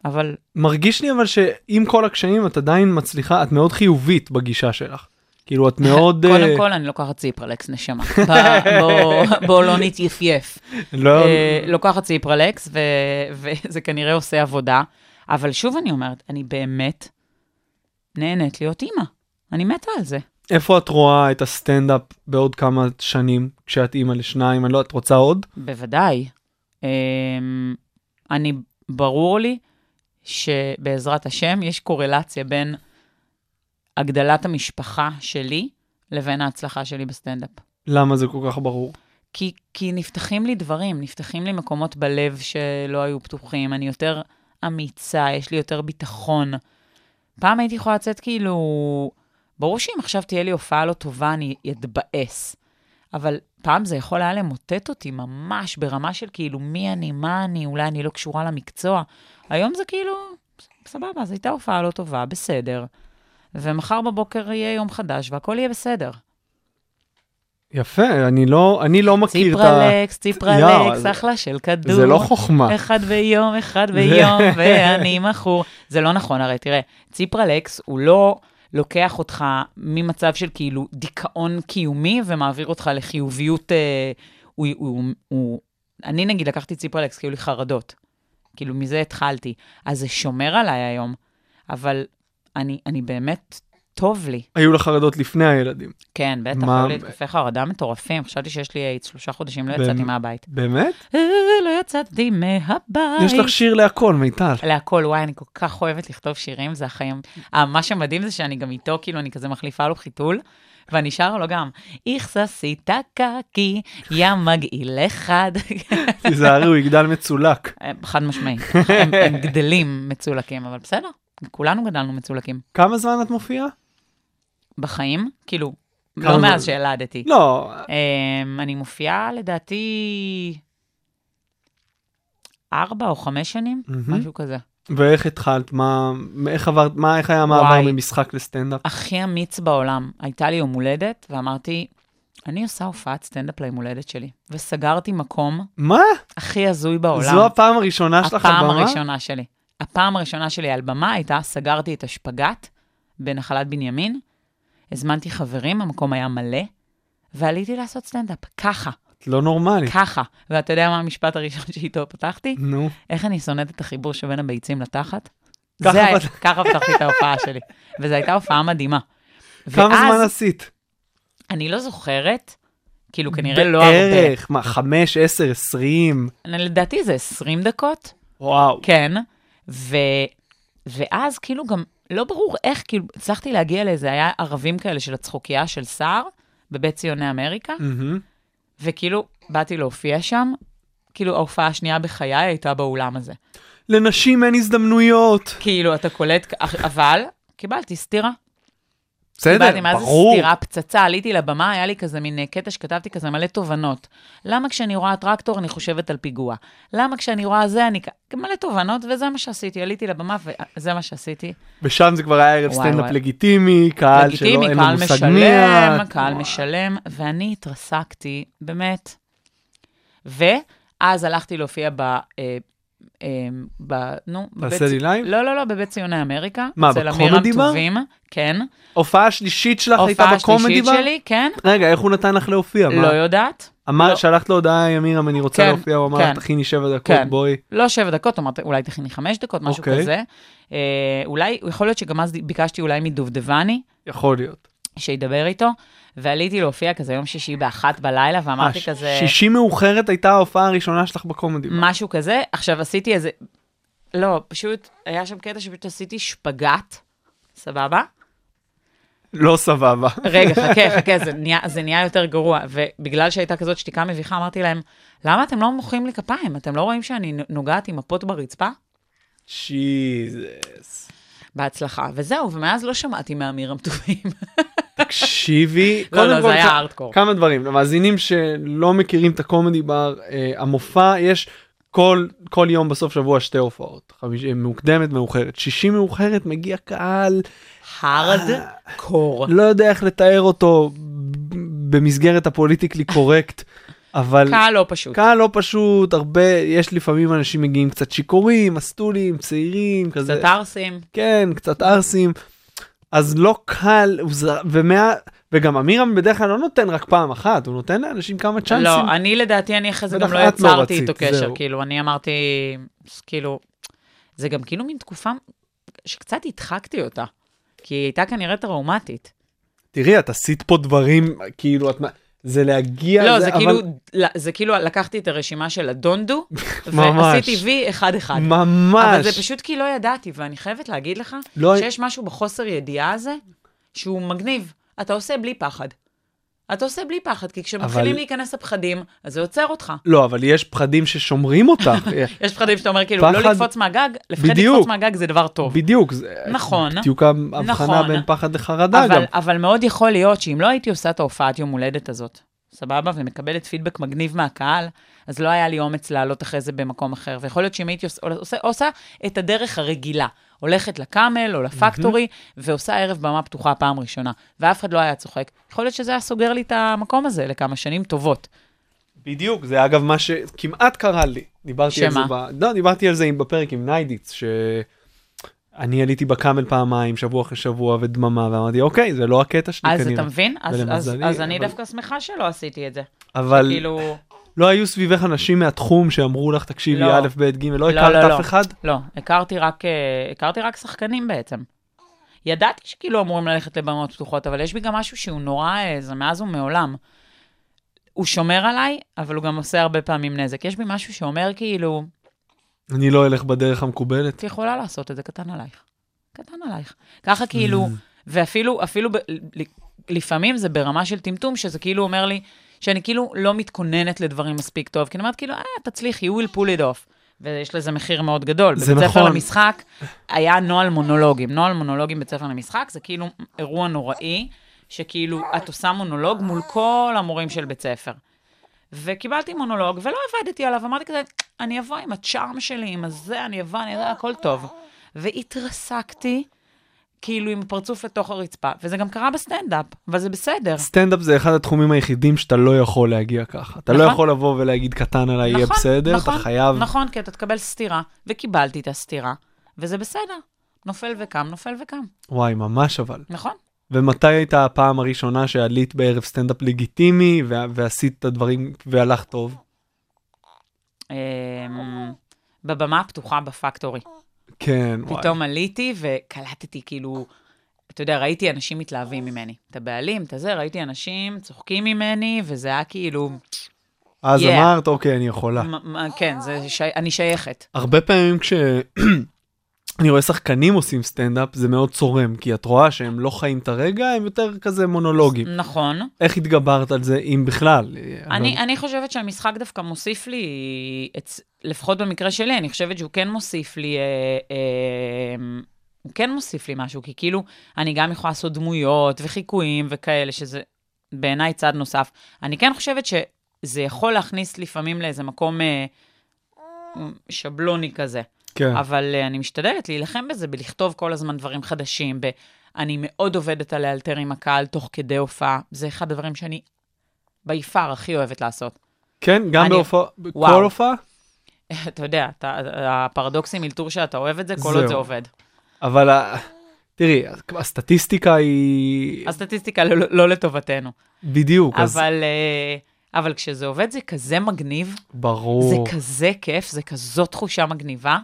אבל מרגיש לי אבל שעם כל הקשיים את עדיין מצליחה, את מאוד חיובית בגישה שלך. כאילו, את מאוד... <laughs> קודם אה, כל, אני לוקחת ציפרלקס, נשמה. <laughs> בוא- לא נתייפייף. <laughs> לא, אה, לוקחת ציפרלקס, וזה כנראה עושה עבודה. אבל שוב אני אומרת, אני באמת נהנית להיות אימא. אני מתה על זה. איפה את רואה את הסטנדאפ בעוד כמה שנים, כשאת אימא לשניים? אני לא, את רוצה עוד? בוודאי. אמ, אני, ברור לי שבעזרת השם יש קורלציה בין הגדלת המשפחה שלי לבין ההצלחה שלי בסטנדאפ. למה זה כל כך ברור? כי, כי נפתחים לי דברים, נפתחים לי מקומות בלב שלא היו פתוחים, אני יותר אמיצה, יש לי יותר ביטחון. פעם הייתי יכולה לצאת כאילו... ברור שאם עכשיו תהיה לי הופעה לא טובה, אני אתבאס. אבל פעם זה יכול היה למוטט אותי ממש ברמה של כאילו מי אני, מה אני, אולי אני לא קשורה למקצוע. היום זה כאילו, סבבה, זו הייתה הופעה לא טובה, בסדר. ומחר בבוקר יהיה יום חדש והכל יהיה בסדר. יפה, אני לא, אני לא מכיר את ה... ציפרלקס, ציפרלקס, אחלה של כדור. זה לא חוכמה. אחד ביום, אחד <laughs> ביום, ואני מכור. זה לא נכון, הרי תראה, ציפרלקס הוא לא לוקח אותך ממצב של כאילו דיכאון קיומי ומעביר אותך לחיוביות, אה, הוא, הוא, הוא, אני נגיד לקחתי ציפרלקס כי היו לי חרדות. כאילו, מזה התחלתי. אז זה שומר עליי היום, אבל אני, אני באמת, טוב לי. היו לך חרדות לפני הילדים. כן, בטח, היו לי התקפי חרדה מטורפים. חשבתי שיש לי איידס, שלושה חודשים לא? יצאתי מהבית. באמת? אה, לא יצאתי מהבית. יש לך שיר להכל, מיטל. להכל, וואי, אני כל כך אוהבת לכתוב שירים, זה החיים. אה, מה שמדהים זה שאני גם איתו, כאילו, אני כזה מחליפה לו חיתול, ואני שרה לו גם, איכססית קקי, יא מגעיל אחד. <laughs> תיזהרי, הוא יגדל מצולק. אה, חד משמעי. הם גדלים מצולקים, אבל בסדר, כולנו גדלנו מצולקים. כמה זמן את מופיעה? בחיים, כאילו, לא זמן? מאז שילדתי. לא, אמ, אני מופיעה לדעתי ארבע או חמש שנים. משהו כזה. ואיך התחלת? מה, איך עברת, מה, איך היה המעבר. ממשחק לסטנדאפ? הכי אמיץ בעולם. הייתה לי יום הולדת, ואמרתי, אני עושה הופעת סטנדאפ ליום הולדת שלי. וסגרתי מקום מה? הכי הזוי בעולם. זו הפעם הראשונה שלך על הפעם במה? הראשונה שלי. הפעם הראשונה שלי על במה הייתה, סגרתי את השפגאט בנחלת בנימין, הזמנתי חברים, המקום היה מלא, ועליתי לעשות סטנדאפ. ככה, את לא נורמלית. ככה. ואתה יודע מה המשפט הראשון <laughs> שאיתו פתחתי? נו, איך אני שונאת את החיבור שבין הביצים לתחת? ככה פתחתי את ההופעה שלי. וזו הייתה הופעה מדהימה. כמה זמן עשית? אני לא זוכרת, כאילו כנראה לא הרבה. בערך, מה, חמש, עשר, עשרים? אני- לדעתי זה 20 דקות, וואו. כן. ו... ואז כאילו גם לא ברור איך, כאילו הצלחתי להגיע לאיזה, היה ערבים כאלה של הצחוקייה של סער, בבית ציוני אמריקה, מהמם. וכאילו באתי להופיע שם, כאילו ההופעה השנייה בחיי הייתה באולם הזה. לנשים אין הזדמנויות. כאילו, אתה קולט, אבל קיבלתי סטירה. בסדר, קיבלתי מה זה ברור. סטירה, פצצה, עליתי לבמה, היה לי כזה מין אה, קטע שכתבתי כזה מלא תובנות. למה כשאני רואה טרקטור אני חושבת על פיגוע? למה כשאני רואה זה אני... מלא תובנות, וזה מה שעשיתי. עליתי לבמה וזה מה שעשיתי. ושם זה כבר היה ערב סטנדאפ. לגיטימי, קהל שלא לגיטימי, אין לו מושג מי משלם, את. קהל משלם, ואני התרסקתי, באמת. ואז הלכתי להופיע ב... אה, ב... נו, בבית תעשה לי לייב? לא, לא, לא, בבית ציוני אמריקה. מה, בקומדי בר? כן. הופעה השלישית שלך הייתה הופעה בקומדי בר? שלי, כן. רגע, איך הוא נתן לך להופיע? לא? יודעת. אמר, לא. שלחת לו הודעה, ימירם, אני רוצה כן, להופיע, הוא אמר, כן. תכיני שבע דקות, כן. בואי. לא שבע דקות, אמרת, אולי תכיני חמש דקות, משהו אוקיי. כזה. אה, אולי, יכול להיות שגם אז ביקשתי אולי מדובדבני, יכול להיות. שידבר איתו, ועליתי להופיע כזה יום שישי באחת בלילה, ואמרתי אה, כזה... שישי מאוחרת הייתה ההופעה הראשונה שלך בקומדי. משהו כזה. עכשיו, עשיתי איזה... לא, פשוט, היה שם קטע שפשוט עשיתי שפגאט, סבבה? לא סבבה. רגע, <laughs> חכה, חכה, זה נהיה, זה נהיה יותר גרוע. ובגלל שהייתה כזאת שתיקה מביכה, אמרתי להם, למה אתם לא מוחאים לי כפיים? אתם לא רואים שאני נוגעת עם מפות ברצפה? שיזס. בהצלחה. וזהו, ומאז לא שמעתי מאמירם טובים. תקשיבי, <laughs> לא, לא, זה היה הארדקור. כמה דברים. למאזינים שלא מכירים את הקומדי בר, אה, המופע, יש כל, כל יום בסוף שבוע שתי הופעות. חמיש, מוקדמת, מאוחרת. שישי מאוחרת מגיע קהל, הארד קור. לא יודע איך לתאר אותו במסגרת הפוליטיקלי קורקט, אבל... קהל לא פשוט. קהל לא פשוט, הרבה, יש לפעמים אנשים מגיעים קצת שיכורים, מסטולים, צעירים, כזה. קצת ערסים. כן, קצת ערסים. אז לא קל, ומה... וגם אמירם בדרך כלל לא נותן רק פעם אחת, הוא נותן לאנשים כמה צ'אנסים. לא, אני לדעתי, אני אחרי זה גם לא לא יצרתי איתו קשר. כאילו, אני אמרתי, כאילו, זה גם כאילו מין תקופה שקצת הדחקתי אותה, כי היא הייתה כנראה טראומטית. תראי, את עשית פה דברים, כאילו, את... זה להגיע... לא, זה אבל- כאילו, לא, זה כאילו, לקחתי את הרשימה של הדונדו. <laughs> ועשיתי וי אחד-אחד. ממש. אבל זה פשוט כי לא ידעתי, ואני חייבת להגיד לך, לא- שיש משהו בחוסר ידיעה הזה, שהוא מגניב. אתה עושה בלי פחד. אתה עושה בלי פחד, כי כשמתחילים אבל- להיכנס הפחדים, אז זה עוצר אותך. לא, אבל יש פחדים ששומרים אותך. <laughs> יש פחדים שאתה אומר, כאילו, לא פחד- לקפוץ מהגג, לפחד בדיוק. לקפוץ מהגג זה דבר טוב. בדיוק. זה- נכון. בדיוק ההבחנה נכון. בין פחד לחרדה גם. אבל, אבל מאוד יכול להיות שאם לא הייתי עושה את ההופעת יום הולדת הזאת, סבבה, ומקבלת פידבק מגניב מהקהל, אז לא היה לי אומץ לעלות אחרי זה במקום אחר. ויכול להיות שאם הייתי עושה, עושה, עושה את הדרך הרגילה, הולכת לקאמל או לפקטורי, ועושה ערב במה פתוחה פעם ראשונה, ואף אחד לא היה צוחק, יכול להיות שזה היה סוגר לי את המקום הזה לכמה שנים טובות. בדיוק, זה אגב מה שכמעט קרה לי. דיברתי על זה, שמה? ב... לא, דיברתי על זה עם- בפרק עם ניידיץ, שאני עליתי בקאמל פעמיים, שבוע אחרי שבוע ודממה, ואמרתי, אוקיי, זה לא הקטע שלי אז כנראה. אתה מבין? אז, אז, אז אני אבל- דווקא שמחה שלא עשיתי את זה. אבל כאילו, לא היו סביבך אנשים מהתחום שאמרו לך, תקשיבי, לא. א', ב', ג', לא לא, הכרת לא, לא. אף אחד? לא, הכרתי רק, אה, הכרתי רק שחקנים בעצם. ידעתי שכאילו אמורים ללכת לבמות פתוחות, אבל יש בי גם משהו שהוא נורא, אה, זה מאז ומעולם. הוא שומר עליי, אבל הוא גם עושה הרבה פעמים נזק. יש בי משהו שאומר כאילו, אני לא אלך בדרך המקובלת. את יכולה לעשות את זה, קטן עלייך. קטן עלייך. ככה כאילו, ואפילו, אפילו, ב, לפעמים זה ברמה של טמטום, שזה כאילו אומר לי, שאני כאילו לא מתכוננת לדברים מספיק טוב, כי אני אומרת כאילו, אה, תצליחי, you will pull it off. ויש לזה מחיר מאוד גדול. זה בבית ספר נכון. למשחק היה נוהל מונולוגים. נוהל מונולוגים בבית ספר למשחק זה כאילו אירוע נוראי, שכאילו את עושה מונולוג מול כל המורים של בית ספר. וקיבלתי מונולוג, ולא עבדתי עליו, אמרתי כזה, אני אבוא עם ה charm שלי, עם הזה, אני אבוא, אני יודע, הכל טוב. והתרסקתי, כאילו עם הפרצוף לתוך הרצפה, וזה גם קרה בסטנדאפ, אבל זה בסדר. סטנדאפ זה אחד התחומים היחידים שאתה לא יכול להגיע ככה. אתה לא נכון. יכול לבוא ולהגיד קטן עליי, יהיה נכון, בסדר, נכון, אתה חייב... נכון, כי אתה תקבל סטירה, וקיבלתי את הסטירה, וזה בסדר. נופל וקם, נופל וקם, וואי, ממש אבל. נכון? ומתי הייתה הפעם הראשונה שעלית בערב סטנדאפ לגיטימי ועשית את הדברים והלך טוב? אמ, בבמה הפתוחה בפקטורי. כן, וואי. פתאום עליתי וקלטתי, כאילו, אתה יודע, ראיתי אנשים מתלהבים ממני. את הבעלים, את הזה, ראיתי אנשים צוחקים ממני, וזה היה כאילו, אז. אמרת, אוקיי, אני יכולה. כן, זה. אני שייכת. הרבה פעמים כש... <clears throat> <clears throat> אני רואה שחקנים עושים סטנדאפ, זה מאוד צורם, כי את רואה שהם לא חיים את הרגע, הם יותר כזה מונולוגים. נכון. איך התגברת על זה, אם בכלל? אני, אני חושבת שהמשחק דווקא מוסיף לי, את, לפחות במקרה שלי, אני חושבת שהוא כן מוסיף לי, אה, אה, הוא כן מוסיף לי משהו, כי כאילו, אני גם יכולה לעשות דמויות וחיקויים וכאלה, שזה בעיניי צעד נוסף. אני כן חושבת שזה יכול להכניס לפעמים לאיזה מקום אה, שבלוני כזה. כן. אבל uh, אני משתדלת להילחם בזה, בלכתוב כל הזמן דברים חדשים. ב... אני מאוד עובדת על לאלתר עם הקהל תוך כדי הופעה. זה אחד הדברים שאני ביפר הכי אוהבת לעשות. כן, גם אני- בהופעה. בכל הופעה? <laughs> אתה יודע, אתה, הפרדוקס עם אלתור שאתה אוהב את זה, כל עוד זהו. זה עובד. אבל תראי, הסטטיסטיקה היא... הסטטיסטיקה לא, לא לטובתנו. בדיוק, אז אבל, uh, אבל כשזה עובד זה כזה מגניב, ברור. זה כזה כיף, זה כזאת תחושה מגניבה,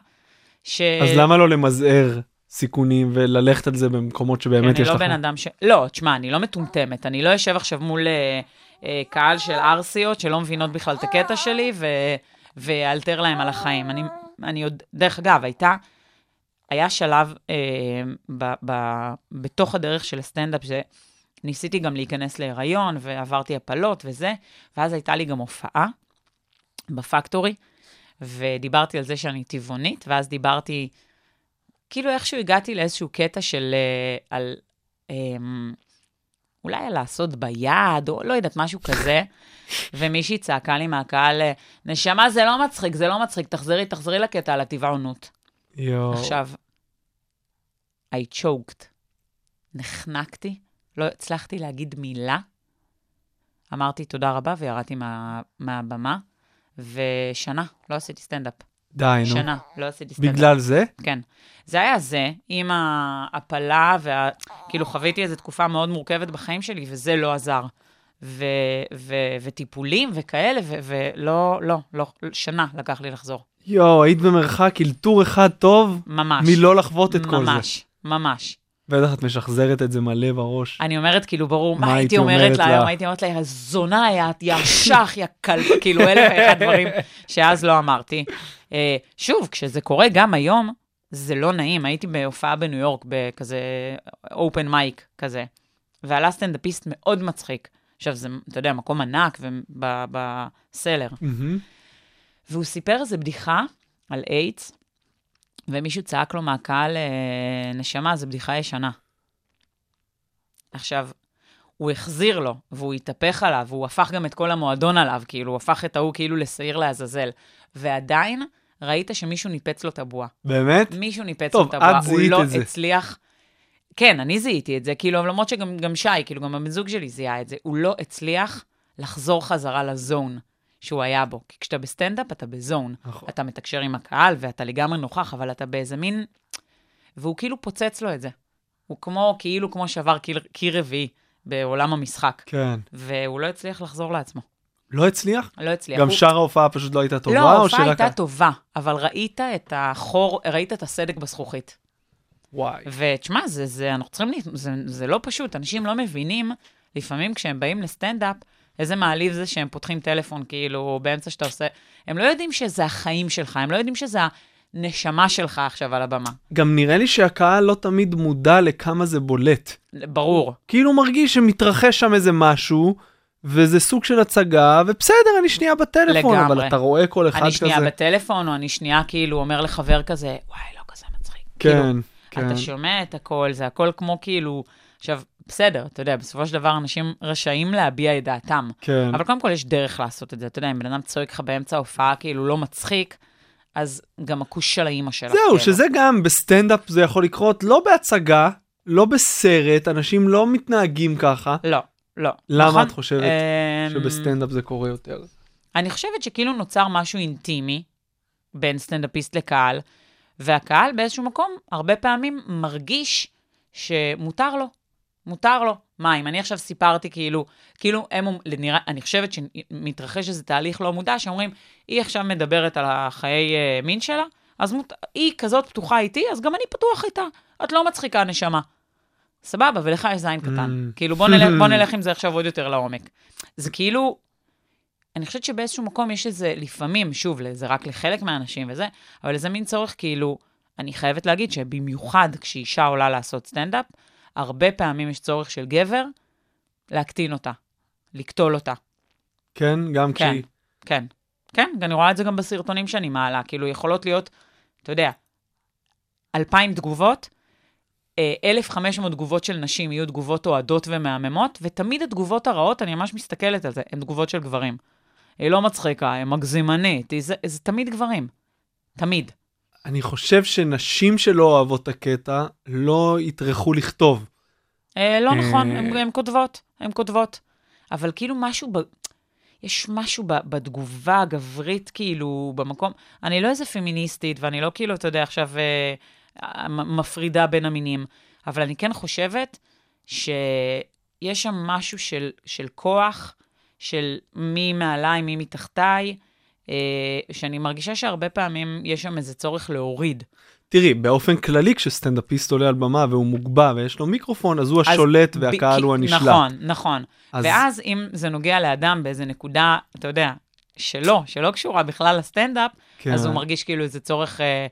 ש... אז למה לא למזער סיכונים וללכת על זה במקומות שבאמת אני יש לא לך... בן אדם ש... לא, תשמע, אני לא מטומטמת. אני לא אשב עכשיו מול אה, אה, קהל של ערסיות שלא מבינות בכלל את הקטע שלי, ו... ואלתר להם על החיים. אני, אני עוד... דרך אגב, הייתה... היה שלב אה, ב, ב, בתוך הדרך של הסטנדאפ, שניסיתי גם להיכנס להיריון, ועברתי הפלות וזה, ואז הייתה לי גם הופעה בפקטורי, ודיברתי על זה שאני טבעונית, ואז דיברתי, כאילו איכשהו הגעתי לאיזשהו קטע של, אה, על, אה, אולי על לעשות ביד, או לא יודעת, משהו כזה, <laughs> ומישהי צעקה לי מהקהל, אה, נשמה, זה לא מצחיק, זה לא מצחיק, תחזרי, תחזרי לקטע על הטבעונות. יואו. עכשיו, I choked. נחנקתי, לא הצלחתי להגיד מילה. אמרתי תודה רבה וירדתי מה, מהבמה, ושנה לא עשיתי סטנדאפ. די, נו. שנה, לא עשיתי סטנדאפ. בגלל זה? כן. זה היה זה, עם ההפלה, וה... כאילו חוויתי איזו תקופה מאוד מורכבת בחיים שלי, וזה לא עזר. ו... ו... וטיפולים וכאלה, ו... ולא, לא, לא, שנה לקח לי לחזור. יואו, היית במרחק אלתור אחד טוב ממש. מלא לחוות את כל זה. ממש, ממש. בטח את משחזרת את זה מלא בראש. אני אומרת, כאילו, ברור, מה הייתי אומרת לה? היום? הייתי אומרת לה, יא זונה, יא יא שח, יא כלב, <laughs> כאילו, אלף ואחד דברים שאז לא אמרתי. אה, שוב, כשזה קורה גם היום, זה לא נעים. הייתי בהופעה בניו יורק, בכזה אופן מייק כזה, ועלה סטנדאפיסט מאוד מצחיק. עכשיו, זה, אתה יודע, מקום ענק ובסלר. והוא סיפר איזה בדיחה על איידס, ומישהו צעק לו מהקהל, אה, נשמה, זו בדיחה ישנה. עכשיו, הוא החזיר לו, והוא התהפך עליו, והוא הפך גם את כל המועדון עליו, כאילו, הוא הפך את ההוא כאילו לשעיר לעזאזל. ועדיין, ראית שמישהו ניפץ לו את הבועה. באמת? מישהו ניפץ טוב, לו את הבועה. את זיהית הוא לא את זה. הצליח... כן, אני זיהיתי את זה, כאילו, למרות שגם גם שי, כאילו, גם הבן זוג שלי זיהה את זה. הוא לא הצליח לחזור חזרה לזון שהוא היה בו. כי כשאתה בסטנדאפ, אתה בזון. נכון. אתה מתקשר עם הקהל ואתה לגמרי נוכח, אבל אתה באיזה מין... והוא כאילו פוצץ לו את זה. הוא כמו, כאילו כמו שבר קיר, קיר רביעי בעולם המשחק. כן. והוא לא הצליח לחזור לעצמו. לא הצליח? לא הצליח. גם הוא... שאר ההופעה פשוט לא הייתה טובה? לא, ההופעה שרק הייתה טובה, אבל ראית את החור, ראית את הסדק בזכוכית. וואי. ותשמע, זה, זה, אנחנו צריכים, זה, זה לא פשוט, אנשים לא מבינים, לפעמים כשהם באים לסטנדאפ, איזה מעליב זה שהם פותחים טלפון, כאילו, באמצע שאתה עושה, הם לא יודעים שזה החיים שלך, הם לא יודעים שזה הנשמה שלך עכשיו על הבמה. גם נראה לי שהקהל לא תמיד מודע לכמה זה בולט. ברור. כאילו מרגיש שמתרחש שם איזה משהו, וזה סוג של הצגה, ובסדר, אני שנייה בטלפון, אבל לגמרי. אתה רואה כל אחד אני כזה. שנייה בטלפון, או אני שנייה כאילו אומר לחבר כזה, וואי, לא כזה מצחיק. כן, כאילו, כן. אתה שומע את הכל, זה הכל כמו כאילו... עכשיו, בסדר, אתה יודע, בסופו של דבר אנשים רשאים להביע את דעתם. כן. אבל קודם כל יש דרך לעשות את זה. אתה יודע, אם בן אדם צועק לך באמצע ההופעה כאילו לא מצחיק, אז גם הכוש של האימא שלך. זהו, כאילו. שזה גם בסטנדאפ זה יכול לקרות, לא בהצגה, לא בסרט, אנשים לא מתנהגים ככה. לא, לא. למה נכון? את חושבת אמ, שבסטנדאפ זה קורה יותר? אני חושבת שכאילו נוצר משהו אינטימי בין סטנדאפיסט לקהל, והקהל באיזשהו מקום הרבה פעמים מרגיש שמותר לו, מותר לו. מה, אם אני עכשיו סיפרתי כאילו, כאילו הם, אומ- נראה, אני חושבת שמתרחש איזה תהליך לא מודע, שאומרים, היא עכשיו מדברת על החיי אה, מין שלה, אז מות... היא כזאת פתוחה איתי, אז גם אני פתוח איתה. את לא מצחיקה, נשמה. סבבה, ולך יש זין קטן. Mm. כאילו, בוא נלך, בוא <laughs> נלך עם זה עכשיו עוד יותר לעומק. זה כאילו, אני חושבת שבאיזשהו מקום יש איזה, לפעמים, שוב, זה רק לחלק מהאנשים וזה, אבל איזה מין צורך, כאילו, אני חייבת להגיד שבמיוחד כשאישה עולה לעשות סטנדאפ, הרבה פעמים יש צורך של גבר להקטין אותה, לקטול אותה. כן, גם כן, כשהיא... כן. כן, ואני רואה את זה גם בסרטונים שאני מעלה, כאילו, יכולות להיות, אתה יודע, אלפיים תגובות, אה, 1,500 תגובות של נשים יהיו תגובות אוהדות ומהממות, ותמיד התגובות הרעות, אני ממש מסתכלת על זה, הן תגובות של גברים. היא לא מצחיקה, היא מגזימנית, היא זה, זה תמיד גברים. תמיד. אני חושב שנשים שלא אוהבות את הקטע, לא יטרחו לכתוב. אה, לא אה. נכון, הן כותבות, הן כותבות. אבל כאילו משהו, ב... יש משהו ב... בתגובה הגברית, כאילו, במקום, אני לא איזה פמיניסטית, ואני לא כאילו, אתה יודע, עכשיו אה, מפרידה בין המינים, אבל אני כן חושבת שיש שם משהו של, של כוח, של מי מעליי, מי מתחתיי, שאני מרגישה שהרבה פעמים יש שם איזה צורך להוריד. תראי, באופן כללי, כשסטנדאפיסט עולה על במה והוא מוגבע ויש לו מיקרופון, אז הוא אז השולט ב- והקהל כי- הוא הנשלט. נכון, נכון. אז- ואז אם זה נוגע לאדם באיזה נקודה, אתה יודע, שלא, שלא קשורה בכלל לסטנדאפ, כן. אז הוא מרגיש כאילו איזה צורך... אה,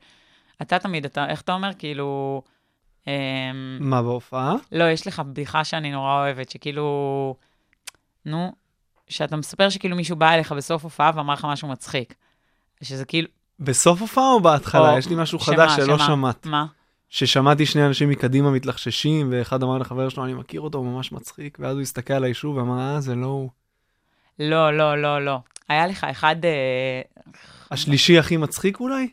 אתה תמיד, אתה, איך אתה אומר? כאילו... אה, מה, בהופעה? לא, יש לך בדיחה שאני נורא אוהבת, שכאילו... נו, שאתה מספר שכאילו מישהו בא אליך בסוף הופעה ואמר לך משהו מצחיק. שזה כאילו... בסוף הופעה או בהתחלה? או- יש לי משהו שמה, חדש שלא שמה? שמעת. מה? ששמעתי שני אנשים מקדימה מתלחששים, ואחד אמר לחבר שלו, אני מכיר אותו, הוא ממש מצחיק, ואז הוא הסתכל על היישוב ואמר, אה, זה לא הוא. לא, לא, לא, לא. היה לך אחד... אה, השלישי הכי מצחיק אולי?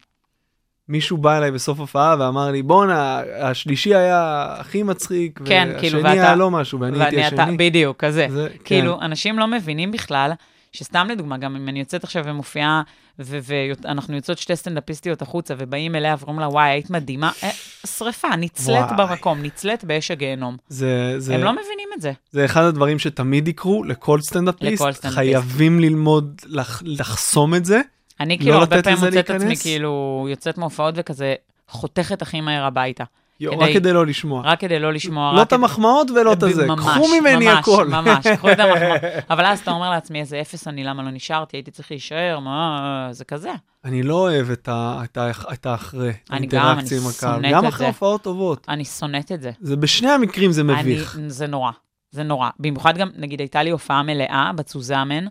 מישהו בא אליי בסוף הופעה ואמר לי, בואנה, השלישי היה הכי מצחיק, כן, כאילו, והשני ואתה- היה לא משהו, ואני הייתי ואני אתה, השני. בדיוק, כזה. זה- כן. כאילו, אנשים לא מבינים בכלל שסתם לדוגמה, גם אם אני יוצאת עכשיו ומופיעה, ואנחנו יוצאות שתי סטנדאפיסטיות החוצה, ובאים אליה ואומרים לה, וואי, היית מדהימה, אה, שריפה, נצלית וואי. במקום, נצלית באש הגיהנום. זה, זה, הם לא מבינים את זה. זה אחד הדברים שתמיד יקרו לכל סטנדאפיסט. לכל סטנדאפיסט. חייבים ללמוד לח, לחסום את זה. אני לא כאילו הרבה לתת פעמים מוצאת את עצמי? כאילו יוצאת מהופעות וכזה חותכת הכי מהר הביתה. יו, כדי- רק כדי לא לשמוע. רק כדי לא לשמוע, לא את כדי- המחמאות ולא את הזה. ממש, קחו ממני ממש, הכל. ממש, קחו את <laughs> המחמאות. אבל אז אתה אומר לעצמי, איזה אפס אני, למה לא נשארתי, הייתי צריך להישאר, מה, זה כזה. אני לא אוהב את, ה, את, ה, את האחרי, אני גם, אני. שונאת גם את אחרי זה. הופעות טובות. אני שונאת את זה. זה בשני המקרים זה מביך. אני, זה נורא, זה נורא. במיוחד גם, נגיד, הייתה לי הופעה מלאה בצוזמן,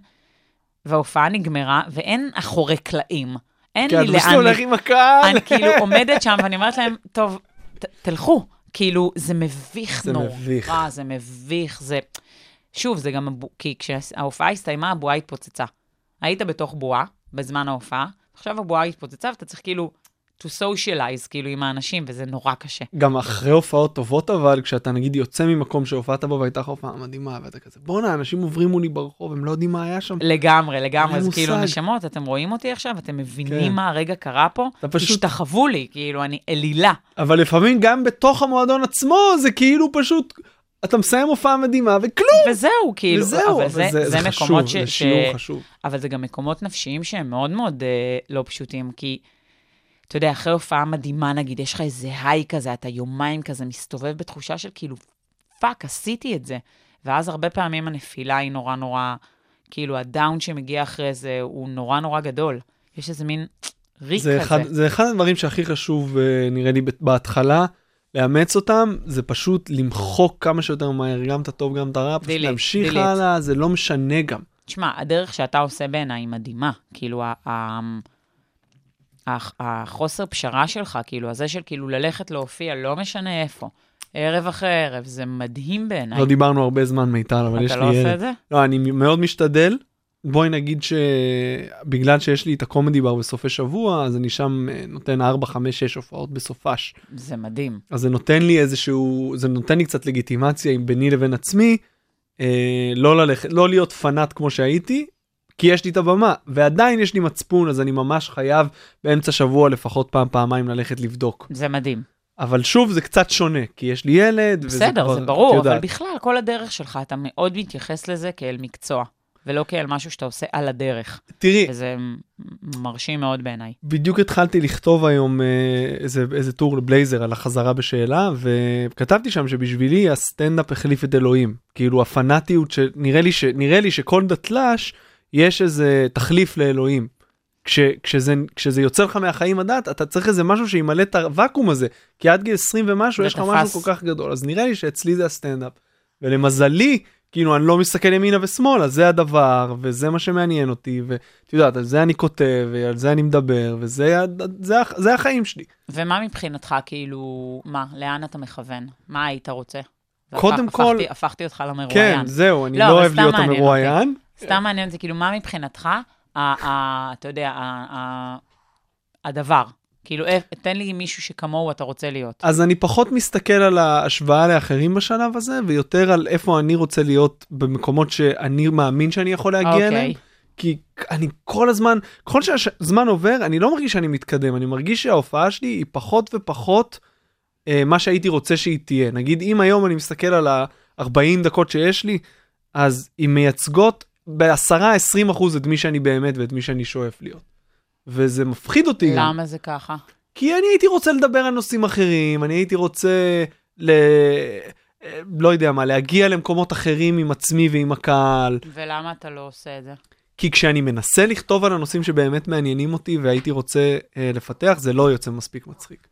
וההופעה נגמרה, ואין אחורי קלעים. אין כי לי את לאן... פשוט הולך עם הקהל. אני כאילו <laughs> עומדת שם ואני אומרת להם, טוב, ת, תלכו. כאילו, זה מביך זה נורא. מביך. זה מביך, זה... שוב, זה גם... כי כשההופעה הסתיימה, הבועה התפוצצה. היית בתוך בועה בזמן ההופעה, עכשיו הבועה התפוצצה ואתה צריך כאילו to socialize כאילו עם האנשים, וזה נורא קשה. גם אחרי הופעות טובות אבל, כשאתה נגיד יוצא ממקום שהופעת בו והייתה לך הופעה מדהימה, ואתה כזה, בואנה, אנשים עוברים מולי ברחוב, הם לא יודעים מה היה שם. לגמרי, לגמרי, אז כאילו, מושג. נשמות, אתם רואים אותי עכשיו? אתם מבינים כן. מה הרגע קרה פה? אתה פשוט- השתחוו לי, כאילו, אני אלילה. אבל לפעמים גם בתוך המועדון עצמו, זה כאילו פשוט, אתה מסיים הופעה מדהימה וכלום. וזהו, כאילו, וזהו, אבל זה, זה, זה מקומות חשוב, ש... זה ש- שיעור חשוב. אבל זה גם מקומות נפשיים שהם מאוד מאוד אה, לא פשוטים, כי, אתה יודע, אחרי הופעה מדהימה, נגיד, יש לך איזה high כזה, אתה יומיים כזה מסתובב בתחושה של כאילו, fuck, עשיתי את זה. ואז הרבה פעמים הנפילה היא נורא נורא, כאילו, ה down שמגיע אחרי זה הוא נורא נורא גדול. יש איזה מין ריק זה כזה. אחד, זה אחד הדברים שהכי חשוב, אה, נראה לי, בהתחלה, לאמץ אותם, זה פשוט למחוק כמה שיותר מהר, גם את הטוב, גם את הרע, פשוט delete, להמשיך delete. הלאה, זה לא משנה גם. תשמע, הדרך שאתה עושה בעיניי מדהימה. כאילו, ה- החוסר פשרה שלך, כאילו, הזה של כאילו ללכת להופיע, לא משנה איפה, ערב אחרי ערב, זה מדהים בעיניי. לא דיברנו הרבה זמן מיטל, אבל יש אתה לי לא עושה. את זה? לא, אני מאוד משתדל. בואי נגיד שבגלל שיש לי את הקומדי בר בסופי שבוע, אז אני שם אה, נותן 4, 5, 6 הופעות בסופש. זה מדהים. אז זה נותן לי איזשהו, זה נותן לי קצת לגיטימציה עם ביני לבין עצמי, אה, לא ללכת, לא להיות פנאט כמו שהייתי, כי יש לי את הבמה, ועדיין יש לי מצפון, אז אני ממש חייב באמצע שבוע לפחות פעם, פעמיים ללכת לבדוק. זה מדהים. אבל שוב, זה קצת שונה, כי יש לי ילד, וזה בסדר, כבר, זה ברור, אבל. בכלל, כל הדרך שלך, אתה מאוד מתייחס לזה כאל מקצוע, ולא כאל משהו שאתה עושה על הדרך. תראי, וזה מרשים מאוד בעיניי. בדיוק התחלתי לכתוב היום אה, איזה, איזה טור לבלייזר על החזרה בשאלה, וכתבתי שם שבשבילי הסטנדאפ החליף את אלוהים. כאילו הפנאטיות שנראה לי, ש, לי שכל דתל"ש יש איזה תחליף לאלוהים. כש, כשזה, כשזה יוצא לך מהחיים הדת, אתה צריך איזה משהו שימלא את הוואקום הזה. כי עד גיל 20 ומשהו יש לך. משהו כל כך גדול. אז נראה לי שאצלי זה הסטנדאפ. ולמזלי, כאילו אני לא מסתכל ימינה ושמאלה, זה הדבר, וזה מה שמעניין אותי, ואת יודעת, על זה אני כותב, ועל זה אני מדבר, וזה זה, זה החיים שלי. ומה מבחינתך, כאילו, מה, לאן אתה מכוון? מה היית רוצה? קודם והפך- כל- הפכתי- הפכתי אותך למרואיין. כן, זהו, אני לא, לא, אוהב להיות המרואיין. סתם מעניין אותי, כאילו, מה מבחינתך, אתה יודע, הדבר? כאילו, אה, תן לי מישהו שכמוהו אתה רוצה להיות. אז אני פחות מסתכל על ההשוואה לאחרים בשלב הזה, ויותר על איפה אני רוצה להיות במקומות שאני מאמין שאני יכול להגיע אוקיי. אליהם. כי אני כל הזמן, ככל שהזמן עובר, אני לא מרגיש שאני מתקדם, אני מרגיש שההופעה שלי היא פחות ופחות אה, מה שהייתי רוצה שהיא תהיה. נגיד, אם היום אני מסתכל על ה-40 דקות שיש לי, אז הן מייצגות ב-10-20 אחוז את מי שאני באמת ואת מי שאני שואף להיות. וזה מפחיד אותי. למה זה ככה? כי אני הייתי רוצה לדבר על נושאים אחרים, אני הייתי רוצה ל... לא יודע מה, להגיע למקומות אחרים עם עצמי ועם הקהל. ולמה אתה לא עושה את זה? כי כשאני מנסה לכתוב על הנושאים שבאמת מעניינים אותי והייתי רוצה אה, לפתח, זה לא יוצא מספיק מצחיק.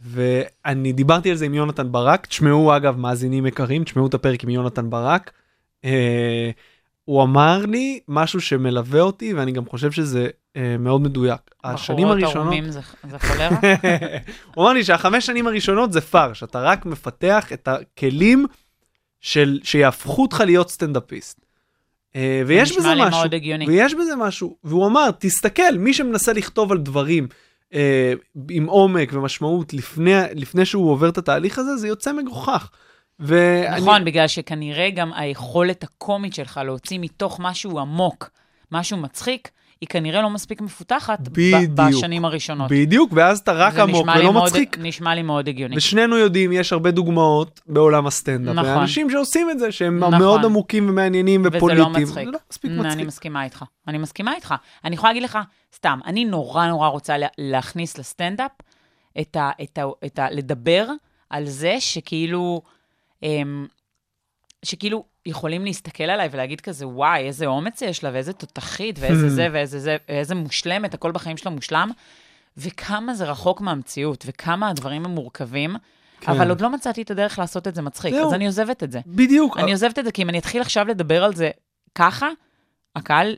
ואני דיברתי על זה עם יונתן ברק, תשמעו אגב, מאזינים יקרים, תשמעו את הפרק עם יונתן ברק. אה, הוא אמר לי משהו שמלווה אותי, ואני גם חושב שזה אה, מאוד מדויק. השנים בחורות הראשונות... ערומים זה זה חולרה? <laughs> הוא אמר לי שהחמש שנים הראשונות זה פארש, אתה רק מפתח את הכלים של, שיהפכו אותך להיות סטנדאפיסט. אה, ויש בזה משהו. ויש בזה משהו, והוא אמר, תסתכל, מי שמנסה לכתוב על דברים אה, עם עומק ומשמעות לפני, לפני שהוא עובר את התהליך הזה, זה יוצא מגוחך. ואני- נכון, בגלל שכנראה גם היכולת הקומית שלך להוציא מתוך משהו עמוק, משהו מצחיק, היא כנראה לא מספיק מפותחת בדיוק. בשנים הראשונות. בדיוק, ואז אתה רק עמוק ולא מאוד- מצחיק. נשמע לי מאוד הגיוני. ושנינו יודעים, יש הרבה דוגמאות בעולם הסטנדאפ. נכון. לאנשים שעושים את זה, שהם נכון. מאוד עמוקים ומעניינים וזה ופוליטיים. לא מצחיק. זה לא מספיק אני מצחיק. מסכימה איתך. אני מסכימה איתך. אני יכולה להגיד לך, סתם, אני נורא נורא רוצה לה- להכניס לסטנדאפ את ה... את ה... את ה... לדבר על זה שכאילו... אמ, שכאילו יכולים להסתכל עליי ולהגיד כזה, וואי, איזה אומץ יש לה, ואיזה תותחית, ואיזה זה, ואיזה זה, ואיזה מושלמת, הכל בחיים שלה מושלם, וכמה זה רחוק מהמציאות, וכמה הדברים הם מורכבים, כן. אבל עוד לא מצאתי את הדרך לעשות את זה מצחיק, זהו. אז אני עוזבת את זה. בדיוק. אני עוזבת את זה, כי אם אני אתחיל עכשיו לדבר על זה ככה, הקהל,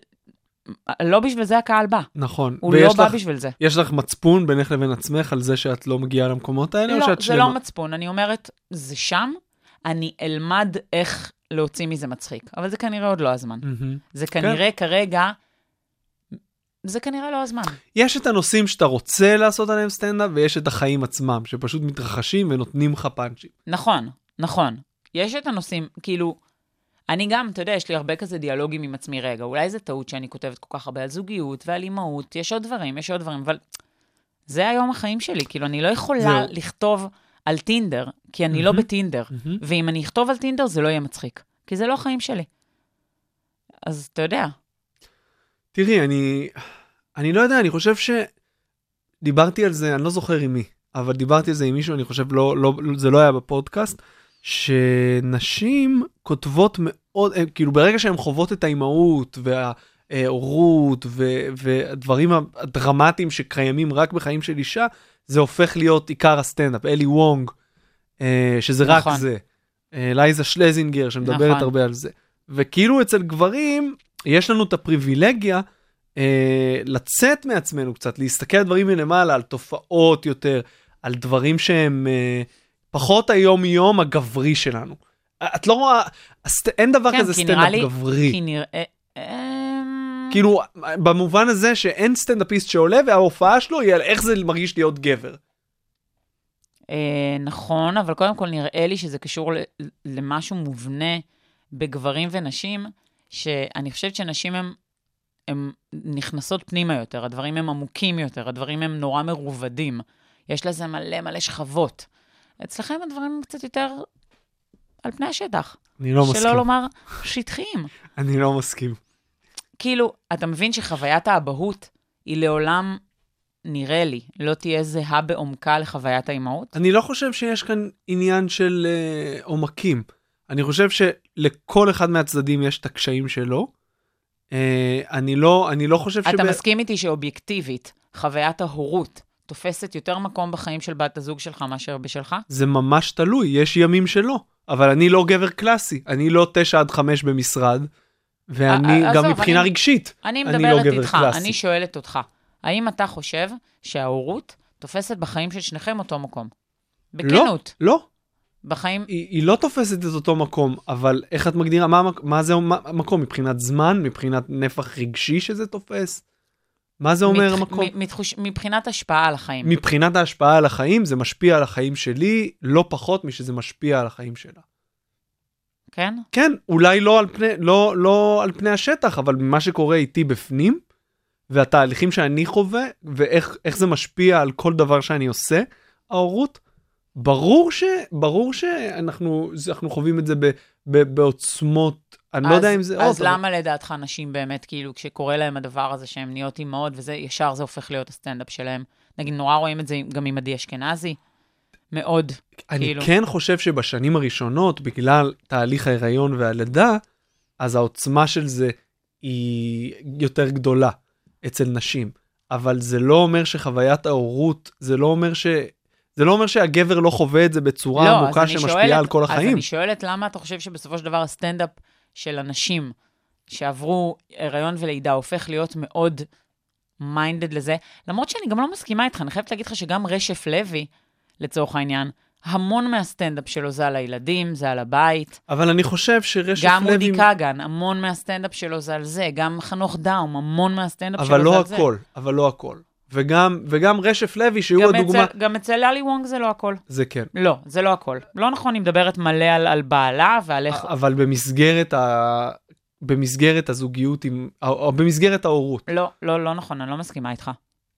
לא בשביל זה הקהל בא. נכון. הוא לא ויש בא לך- בשביל זה. יש לך מצפון בינך לבין עצמך על זה שאת לא מגיעה למקומות האלה, או לא, שאת זה שלמה? לא מצפון, אני אומרת, זה שם, אני אלמד איך להוציא מזה מצחיק. אבל זה כנראה עוד לא הזמן. מהמם. זה כן. כנראה כרגע, זה כנראה לא הזמן. יש את הנושאים שאתה רוצה לעשות עליהם סטנדאפ, ויש את החיים עצמם, שפשוט מתרחשים ונותנים לך פאנצ'ים. נכון, נכון. יש את הנושאים, כאילו, אני גם, אתה יודע, יש לי הרבה כזה דיאלוגים עם עצמי, רגע, אולי זו טעות שאני כותבת כל כך הרבה על זוגיות ועל אימהות, יש עוד דברים, יש עוד דברים, אבל זה היום החיים שלי, כאילו, אני לא יכולה זהו. לכתוב על טינדר, כי אני לא מהמם. בטינדר, ואם אני אכתוב על טינדר זה לא יהיה מצחיק, כי זה לא החיים שלי. אז אתה יודע, תראי, אני, אני לא יודע, אני חושב שדיברתי על זה, אני לא זוכר עם מי, אבל דיברתי על זה עם מישהו, אני חושב, לא, לא, זה לא היה בפודקאסט, שנשים כותבות מאוד, הם, כאילו ברגע שהן חוות את האימהות וההורות ו- והדברים הדרמטיים שקיימים רק בחיים של אישה, זה הופך להיות עיקר הסטנדאפ. אלי וונג, אה, שזה רק נכון. זה. אה, לייזה שלזינגר, שמדברת נכון. הרבה על זה. וכאילו אצל גברים, יש לנו את הפריבילגיה אה, לצאת מעצמנו קצת, להסתכל על דברים מלמעלה, על תופעות יותר, על דברים שהם אה, פחות היום-יום הגברי שלנו. את לא רואה, הסט... אין דבר כן, כזה סטנדאפ גברי. כי נראה... כאילו, במובן הזה שאין סטנדאפיסט שעולה וההופעה שלו היא על איך זה מרגיש להיות גבר. אה, נכון, אבל קודם כל נראה לי שזה קשור למשהו מובנה בגברים ונשים, שאני חושבת שנשים הן הן נכנסות פנימה יותר, הדברים הם עמוקים יותר, הדברים הם נורא מרובדים. יש לזה מלא מלא שכבות. אצלכם הדברים הם קצת יותר על פני השטח. אני לא מסכים. שלא לומר שטחיים. <laughs> אני לא מסכים. כאילו, אתה מבין שחוויית האבהות היא לעולם, נראה לי, לא תהיה זהה בעומקה לחוויית האימהות? אני לא חושב שיש כאן עניין של אה, עומקים. אני חושב שלכל אחד מהצדדים יש את הקשיים שלו. אה, אני לא, אני לא חושב אתה מסכים איתי שאובייקטיבית, חוויית ההורות תופסת יותר מקום בחיים של בת הזוג שלך מאשר בשלך? זה ממש תלוי, יש ימים שלא. אבל אני לא גבר קלאסי, אני לא תשע עד חמש במשרד, ואני גם עזוב, מבחינה אני- רגשית. אני אני לא גבר איתך, קלאסי. אני שואלת אותך, האם אתה חושב שההורות תופסת בחיים של שניכם אותו מקום? בכנות, לא, בחיים... היא, היא לא תופסת את אותו מקום, אבל איך את מגדירה, מה, מה זה מה, המקום? מבחינת זמן? מבחינת נפח רגשי שזה תופס? מה זה אומר מתח- המקום? מ- מתחוש- מבחינת השפעה על החיים. מבחינת ההשפעה על החיים, זה משפיע על החיים שלי לא פחות משזה משפיע על החיים שלה. כן? כן, אולי לא על פני, לא, לא על פני השטח, אבל מה שקורה איתי בפנים, והתהליכים שאני חווה, ואיך איך זה משפיע על כל דבר שאני עושה, ההורות, ברור, ש, ברור שאנחנו חווים את זה ב, ב, בעוצמות, אני לא אז- יודע אם זה... אז עוד, אבל- למה לדעתך נשים באמת, כאילו, כשקורה להם הדבר הזה שהן נהיות אימהות, וזה, ישר זה הופך להיות הסטנדאפ שלהם? נגיד, נורא רואים את זה גם עם עדי אשכנזי. מאוד. אני כאילו. כן חושב שבשנים הראשונות, בגלל תהליך ההיריון והלידה, אז העוצמה של זה היא יותר גדולה אצל נשים. אבל זה לא אומר שחוויית ההורות, זה לא אומר ש... זה לא אומר שהגבר לא חווה את זה בצורה לא, אז עמוקה שמשפיעה שואלת- על כל אז החיים. אני שואלת למה אתה חושב שבסופו של דבר הסטנדאפ של אנשים שעברו הריון ולידה הופך להיות מאוד minded לזה, למרות שאני גם לא מסכימה איתך, אני חייבת להגיד לך שגם רשף לוי, לצורך העניין, המון מהסטנדאפ שלו זה על הילדים, זה על הבית. אבל אני חושב שרשף גם לוי... אודי כגן, המון מהסטנדאפ שלו זה על זה. גם חנוך דאום, המון מהסטנדאפ אבל שלו לא זה על זה. הכל, אבל לא הכל. וגם, וגם רשף לוי, שהוא גם הדוגמה... אצל- גם אצל אלי וונג זה לא הכל. זה כן. לא, זה לא הכל. לא נכון, היא מדברת מלא על, על בעלה ועל איך... אבל במסגרת, ה... במסגרת הזוגיות עם... או במסגרת ההורות. לא, לא, לא נכון, אני לא מסכימה איתך.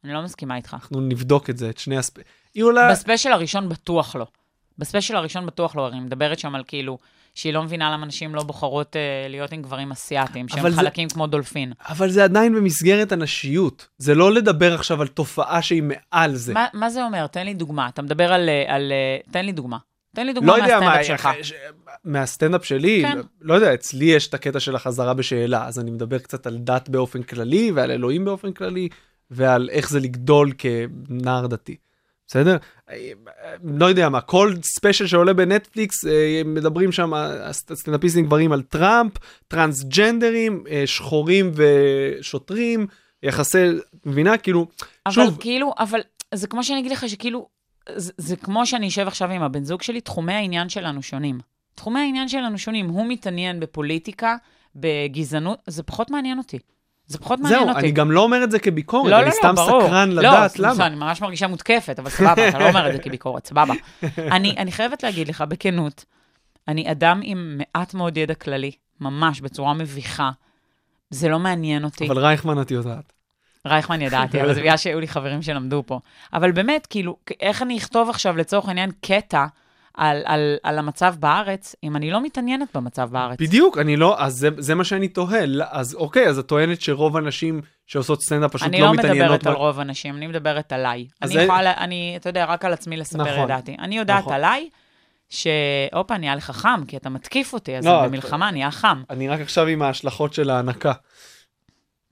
אני לא מסכימה איתך. אנחנו נבדוק את זה, את שני הספ... היא עולה... בספיישל הראשון בטוח לא. בספיישל הראשון בטוח לא, היא מדברת שם על כאילו, שהיא לא מבינה למה נשים לא בוחרות אה, להיות עם גברים אסיאתים, שהם זה- חלקים כמו דולפין. אבל זה עדיין במסגרת הנשיות. זה לא לדבר עכשיו על תופעה שהיא מעל זה. מה, מה זה אומר? תן לי דוגמה. אתה מדבר על... אה, על אה, תן לי דוגמה. תן לי דוגמה לא יודע מה, מהסטנדאפ שלך. ש- מהסטנדאפ שלי, כן. לא יודע, אצלי יש את הקטע של החזרה בשאלה, אז אני מדבר קצת על דת באופן כללי, ועל אלוהים באופן כללי, ועל איך זה לגדול כנער דתי. בסדר? אה, לא יודע מה, כל ספיישל שעולה בנטפליקס, אה, מדברים שם, הסט- הסטנדאפיסטים גברים על טראמפ, טרנסג'נדרים, אה, שחורים ושוטרים, יחסי, מבינה? כאילו, אבל שוב, כאילו, אבל זה כמו שאני אגיד לך שכאילו, זה, זה כמו שאני אשב עכשיו עם הבן זוג שלי, תחומי העניין שלנו שונים. תחומי העניין שלנו שונים. הוא מתעניין בפוליטיקה, בגזענות, זה פחות מעניין אותי. זה פחות מעניין זהו, אותי. אני גם לא אומר את זה כביקורת, לא, לא, אני לא, סתם ברור. סקרן לא, לדעת סליחה, למה. אני ממש מרגישה מותקפת, אבל סבבה, אתה לא אומר את זה כביקורת, סבבה. <laughs> אני, אני חייבת להגיד לך, בכנות, אני אדם עם מעט מאוד ידע כללי, ממש, בצורה מביכה. זה לא מעניין אותי. אבל רייכמן את יודעת. רייכמן ידעתי, אבל זה בגלל שהיו לי חברים שלמדו פה. אבל באמת, כאילו, איך אני אכתוב עכשיו, לצורך העניין, קטע על, על, על המצב בארץ, אם אני לא מתעניינת במצב בארץ? בדיוק, אני לא, אז זה, זה מה שאני תוהה. לא, אז אוקיי, אז את טוענת שרוב הנשים שעושות סטנדאפ פשוט אני לא לא מתעניינות. מדברת על ב- רוב הנשים, אני מדברת עליי. אני זה- יכולה, אני, אתה יודע, רק על עצמי לספר נכון. את דעתי. אני יודעת נכון. עליי, שהופה, נהיה לך חם, כי אתה מתקיף אותי, אז לא, במלחמה נהיה חם. אני רק עכשיו עם ההשלכות של ההנקה.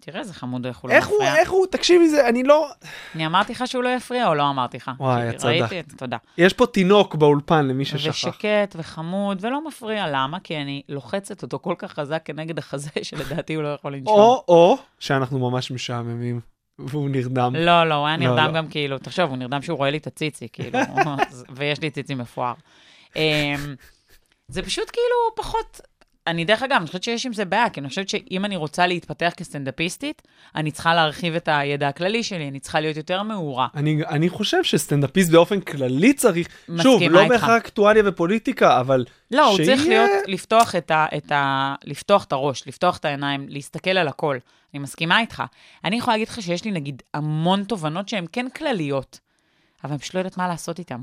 תראה איזה חמוד איך הוא לא איך הוא, מפריע. איך הוא, תקשיבי, זה, אני לא... אני אמרתי לך שהוא לא יפריע או לא אמרתי לך? וואי, את ראיתי צדקת. תודה. יש פה תינוק באולפן למי ששכח. ושקט וחמוד, ולא מפריע. למה? כי אני לוחצת אותו כל כך חזק כנגד החזה, <laughs> שלדעתי הוא לא יכול לנשום. או, או, שאנחנו ממש משעממים, והוא נרדם. לא, לא, הוא היה לא, נרדם לא. גם כאילו, תחשוב, הוא נרדם שהוא רואה לי את הציצי, כאילו, <laughs> ויש לי ציצי מפואר. אמ, זה פשוט כאילו פחות... אני דרך אגב, אני חושבת שיש עם זה בעיה, כי אני חושבת שאם אני רוצה להתפתח כסטנדאפיסטית, אני צריכה להרחיב את הידע הכללי שלי, אני צריכה להיות יותר מעורה. אני, אני חושב שסטנדאפיסט באופן כללי צריך, שוב, לא. בהכרח אקטואליה ופוליטיקה, אבל לא, הוא צריך שיהיה- להיות, לפתוח את, ה, את ה... לפתוח את הראש, לפתוח את העיניים, להסתכל על הכל. אני מסכימה איתך. אני יכולה להגיד לך שיש לי נגיד המון תובנות שהן כן כלליות, אבל אני פשוט לא יודעת מה לעשות איתן.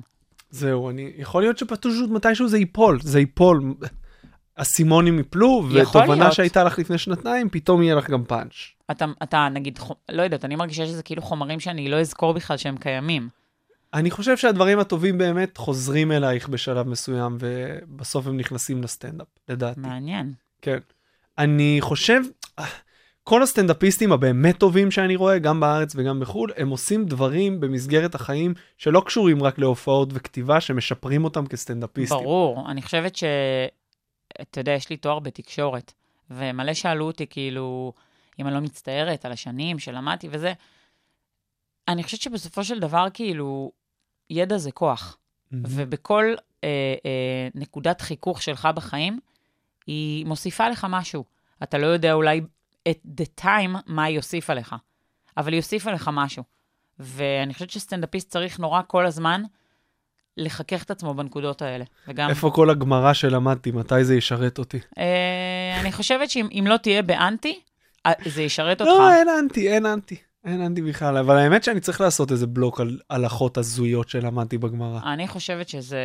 זהו, אני, יכול להיות שפשוט מתישהו זה ייפול, זה ייפול. האסימונים ייפלו, יכול ותובנה להיות. שהייתה לך לפני שנתיים, פתאום יהיה לך גם פאנץ'. אתה, אתה נגיד, חו- לא יודעת, אני מרגישה שזה כאילו חומרים שאני לא אזכור בכלל שהם קיימים. אני חושב שהדברים הטובים באמת חוזרים אלייך בשלב מסוים, ובסוף הם נכנסים לסטנדאפ, לדעתי. מעניין. כן. אני חושב, כל הסטנדאפיסטים הבאמת טובים שאני רואה, גם בארץ וגם בחו"ל, הם עושים דברים במסגרת החיים שלא קשורים רק להופעות וכתיבה, שמשפרים אותם כסטנדאפיסטים. ברור, אני חושבת ש... אתה יודע, יש לי תואר בתקשורת, ומלא שאלו אותי, כאילו, אם אני לא מצטערת על השנים שלמדתי וזה. אני חושבת שבסופו של דבר, כאילו, ידע זה כוח. מהמם. ובכל אה, אה, נקודת חיכוך שלך בחיים, היא מוסיפה לך משהו. אתה לא יודע אולי at the time מה היא הוסיפה לך, אבל היא הוסיפה לך משהו. ואני חושבת שסטנדאפיסט צריך נורא כל הזמן לחכך את עצמו בנקודות האלה. וגם, איפה כל הגמרא שלמדתי, מתי זה ישרת אותי? אה, אני חושבת שאם אם לא תהיה באנטי, אה, זה ישרת אותך. לא, אין אנטי, אין אנטי. אין אנטי בכלל, אבל האמת שאני צריך לעשות איזה בלוק על הלכות הזויות שלמדתי בגמרא. אני חושבת שזה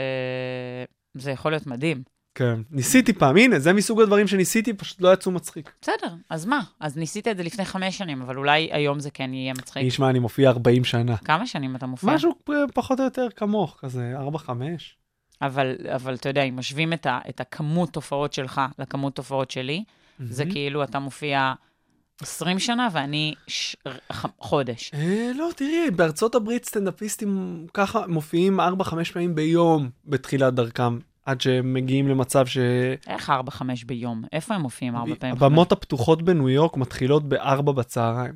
זה יכול להיות מדהים. כן. ניסיתי פעם, הנה, זה מסוג הדברים שניסיתי, פשוט לא יצאו מצחיק. בסדר, אז מה? אז ניסית את זה לפני חמש שנים, אבל אולי היום זה כן יהיה מצחיק. נשמע, אני מופיע 40 שנה. כמה שנים אתה מופיע? משהו פחות או יותר כמוך, כזה 4-5. אבל, אבל אתה יודע, אם משווים את, ה, את הכמות תופעות שלך לכמות תופעות שלי, זה כאילו אתה מופיע 20 שנה ואני ש... חודש. אה, לא, תראי, בארצות הברית סטנדאפיסטים ככה מופיעים 4-5 פעמים ביום בתחילת דרכם, עד שהם מגיעים למצב ש... איך 4-5 ביום? איפה הם מופיעים 4 פעמים? הבמות הפתוחות בניו יורק מתחילות ב-4 בצהריים.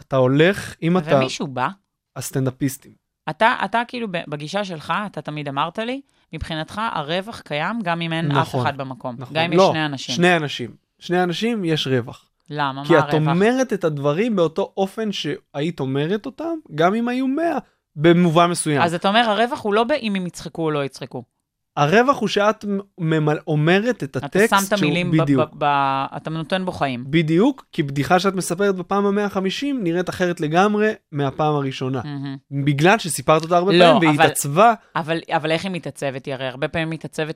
אתה הולך, אם? אתה... ומישהו בא? הסטנדאפיסטים. אתה, אתה כאילו בגישה שלך, אתה תמיד אמרת לי, מבחינתך הרווח קיים גם אם אין נכון, אף אחד במקום. נכון. גם אם לא, יש שני אנשים. שני אנשים. שני אנשים, יש רווח. למה? כי מה את הרווח? אומרת את הדברים באותו אופן שהיית אומרת אותם, גם אם היו 100, במובן מסוים. אז אתה אומר, הרווח הוא לא באם הם יצחקו או לא יצחקו. הרווח הוא שאת ממל... אומרת את אתה הטקסט שם את המילים, ב- בדיוק. ב- ב- אתה נותן בו חיים. בדיוק, כי בדיחה שאת מספרת בפעם ה-150 נראית אחרת לגמרי מהפעם הראשונה. מהמם. בגלל שסיפרת אותה הרבה לא, פעמים והיא אבל- התעצבה, אבל, אבל איך היא מתעצבת? היא הרי הרבה פעמים מתעצבת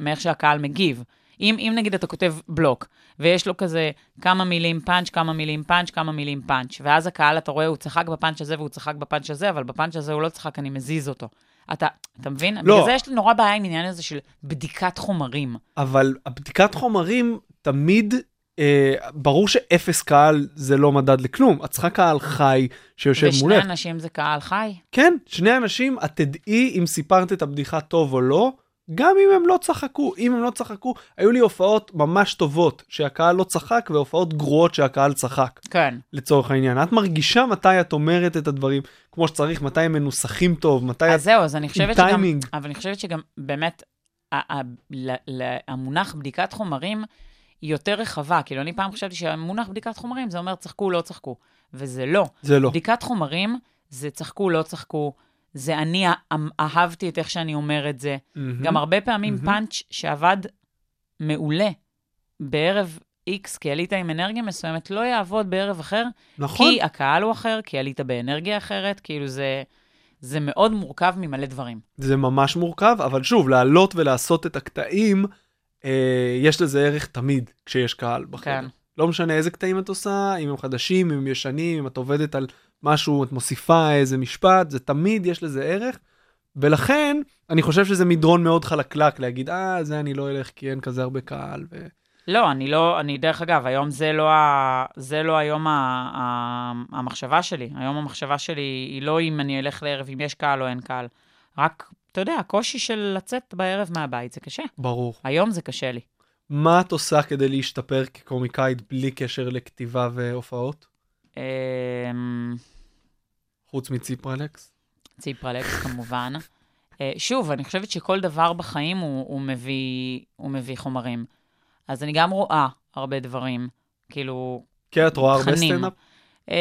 מאיך שהקהל מגיב. אם, אם נגיד אתה כותב בלוק, ויש לו כזה כמה מילים פאנץ', כמה מילים פאנץ', כמה מילים פאנץ', ואז הקהל, אתה רואה, הוא צחק בפאנץ' הזה והוא צחק בפאנץ' הזה, אבל בפאנץ' הזה הוא לא צחק, אני מזיז אותו. אתה, אתה מבין? לא. בגלל זה יש לי נורא בעיה עם העניין הזה של בדיקת חומרים. אבל הבדיקת חומרים תמיד, אה, ברור שאפס קהל זה לא מדד לכלום. את צריכה קהל חי שיושב ושני מולך. אנשים זה קהל חי. כן, שני אנשים, את תדעי אם סיפרת את הבדיחה טוב או לא, גם אם הם לא צחקו. אם הם לא צחקו, היו לי הופעות ממש טובות שהקהל לא צחק, והופעות גרועות שהקהל צחק, כן. לצורך העניין. את מרגישה מתי את אומרת את הדברים כמו שצריך, מתי הם מנוסחים טוב, מתי את... אז זהו, אז אני חושבת שגם... טיימינג. אבל אני חושבת שגם באמת, המונח בדיקת חומרים היא יותר רחבה. כאילו, אני פעם חשבתי שהמונח בדיקת חומרים זה אומר צחקו, לא צחקו. וזה לא. זה לא. בדיקת חומרים זה צחקו, לא צחקו. זה אני א- אהבתי את איך שאני אומר את זה. מהמם. גם הרבה פעמים מהמם. פאנץ' שעבד מעולה בערב X, כי עלית עם אנרגיה מסוימת, לא יעבוד בערב אחר, נכון. כי הקהל הוא אחר, כי עלית באנרגיה אחרת, כאילו זה, זה מאוד מורכב ממלא דברים. זה ממש מורכב, אבל שוב, לעלות ולעשות את הקטעים, אה, יש לזה ערך תמיד כשיש קהל בחדר. כן. לא משנה איזה קטעים את עושה, אם הם חדשים, אם הם ישנים, אם את עובדת על משהו, את מוסיפה איזה משפט, זה תמיד יש לזה ערך. ולכן, אני חושב שזה מדרון מאוד חלקלק להגיד, אה, זה אני לא אלך כי אין כזה הרבה קהל. ו... לא, אני לא, אני דרך אגב, היום זה לא, ה, זה לא היום ה, ה, המחשבה שלי. היום המחשבה שלי היא לא אם אני אלך לערב, אם יש קהל או אין קהל. רק, אתה יודע, הקושי של לצאת בערב מהבית זה קשה. ברור. היום זה קשה לי. מה את עושה כדי להשתפר כקומיקאית בלי קשר לכתיבה והופעות? אמ, חוץ מציפרלקס? ציפרלקס <laughs> כמובן. אה, שוב, אני חושבת שכל דבר בחיים הוא, הוא, מביא, הוא מביא חומרים. אז אני גם רואה הרבה דברים, כאילו, כן, את רואה הרבה. סטנדאפ? אמ,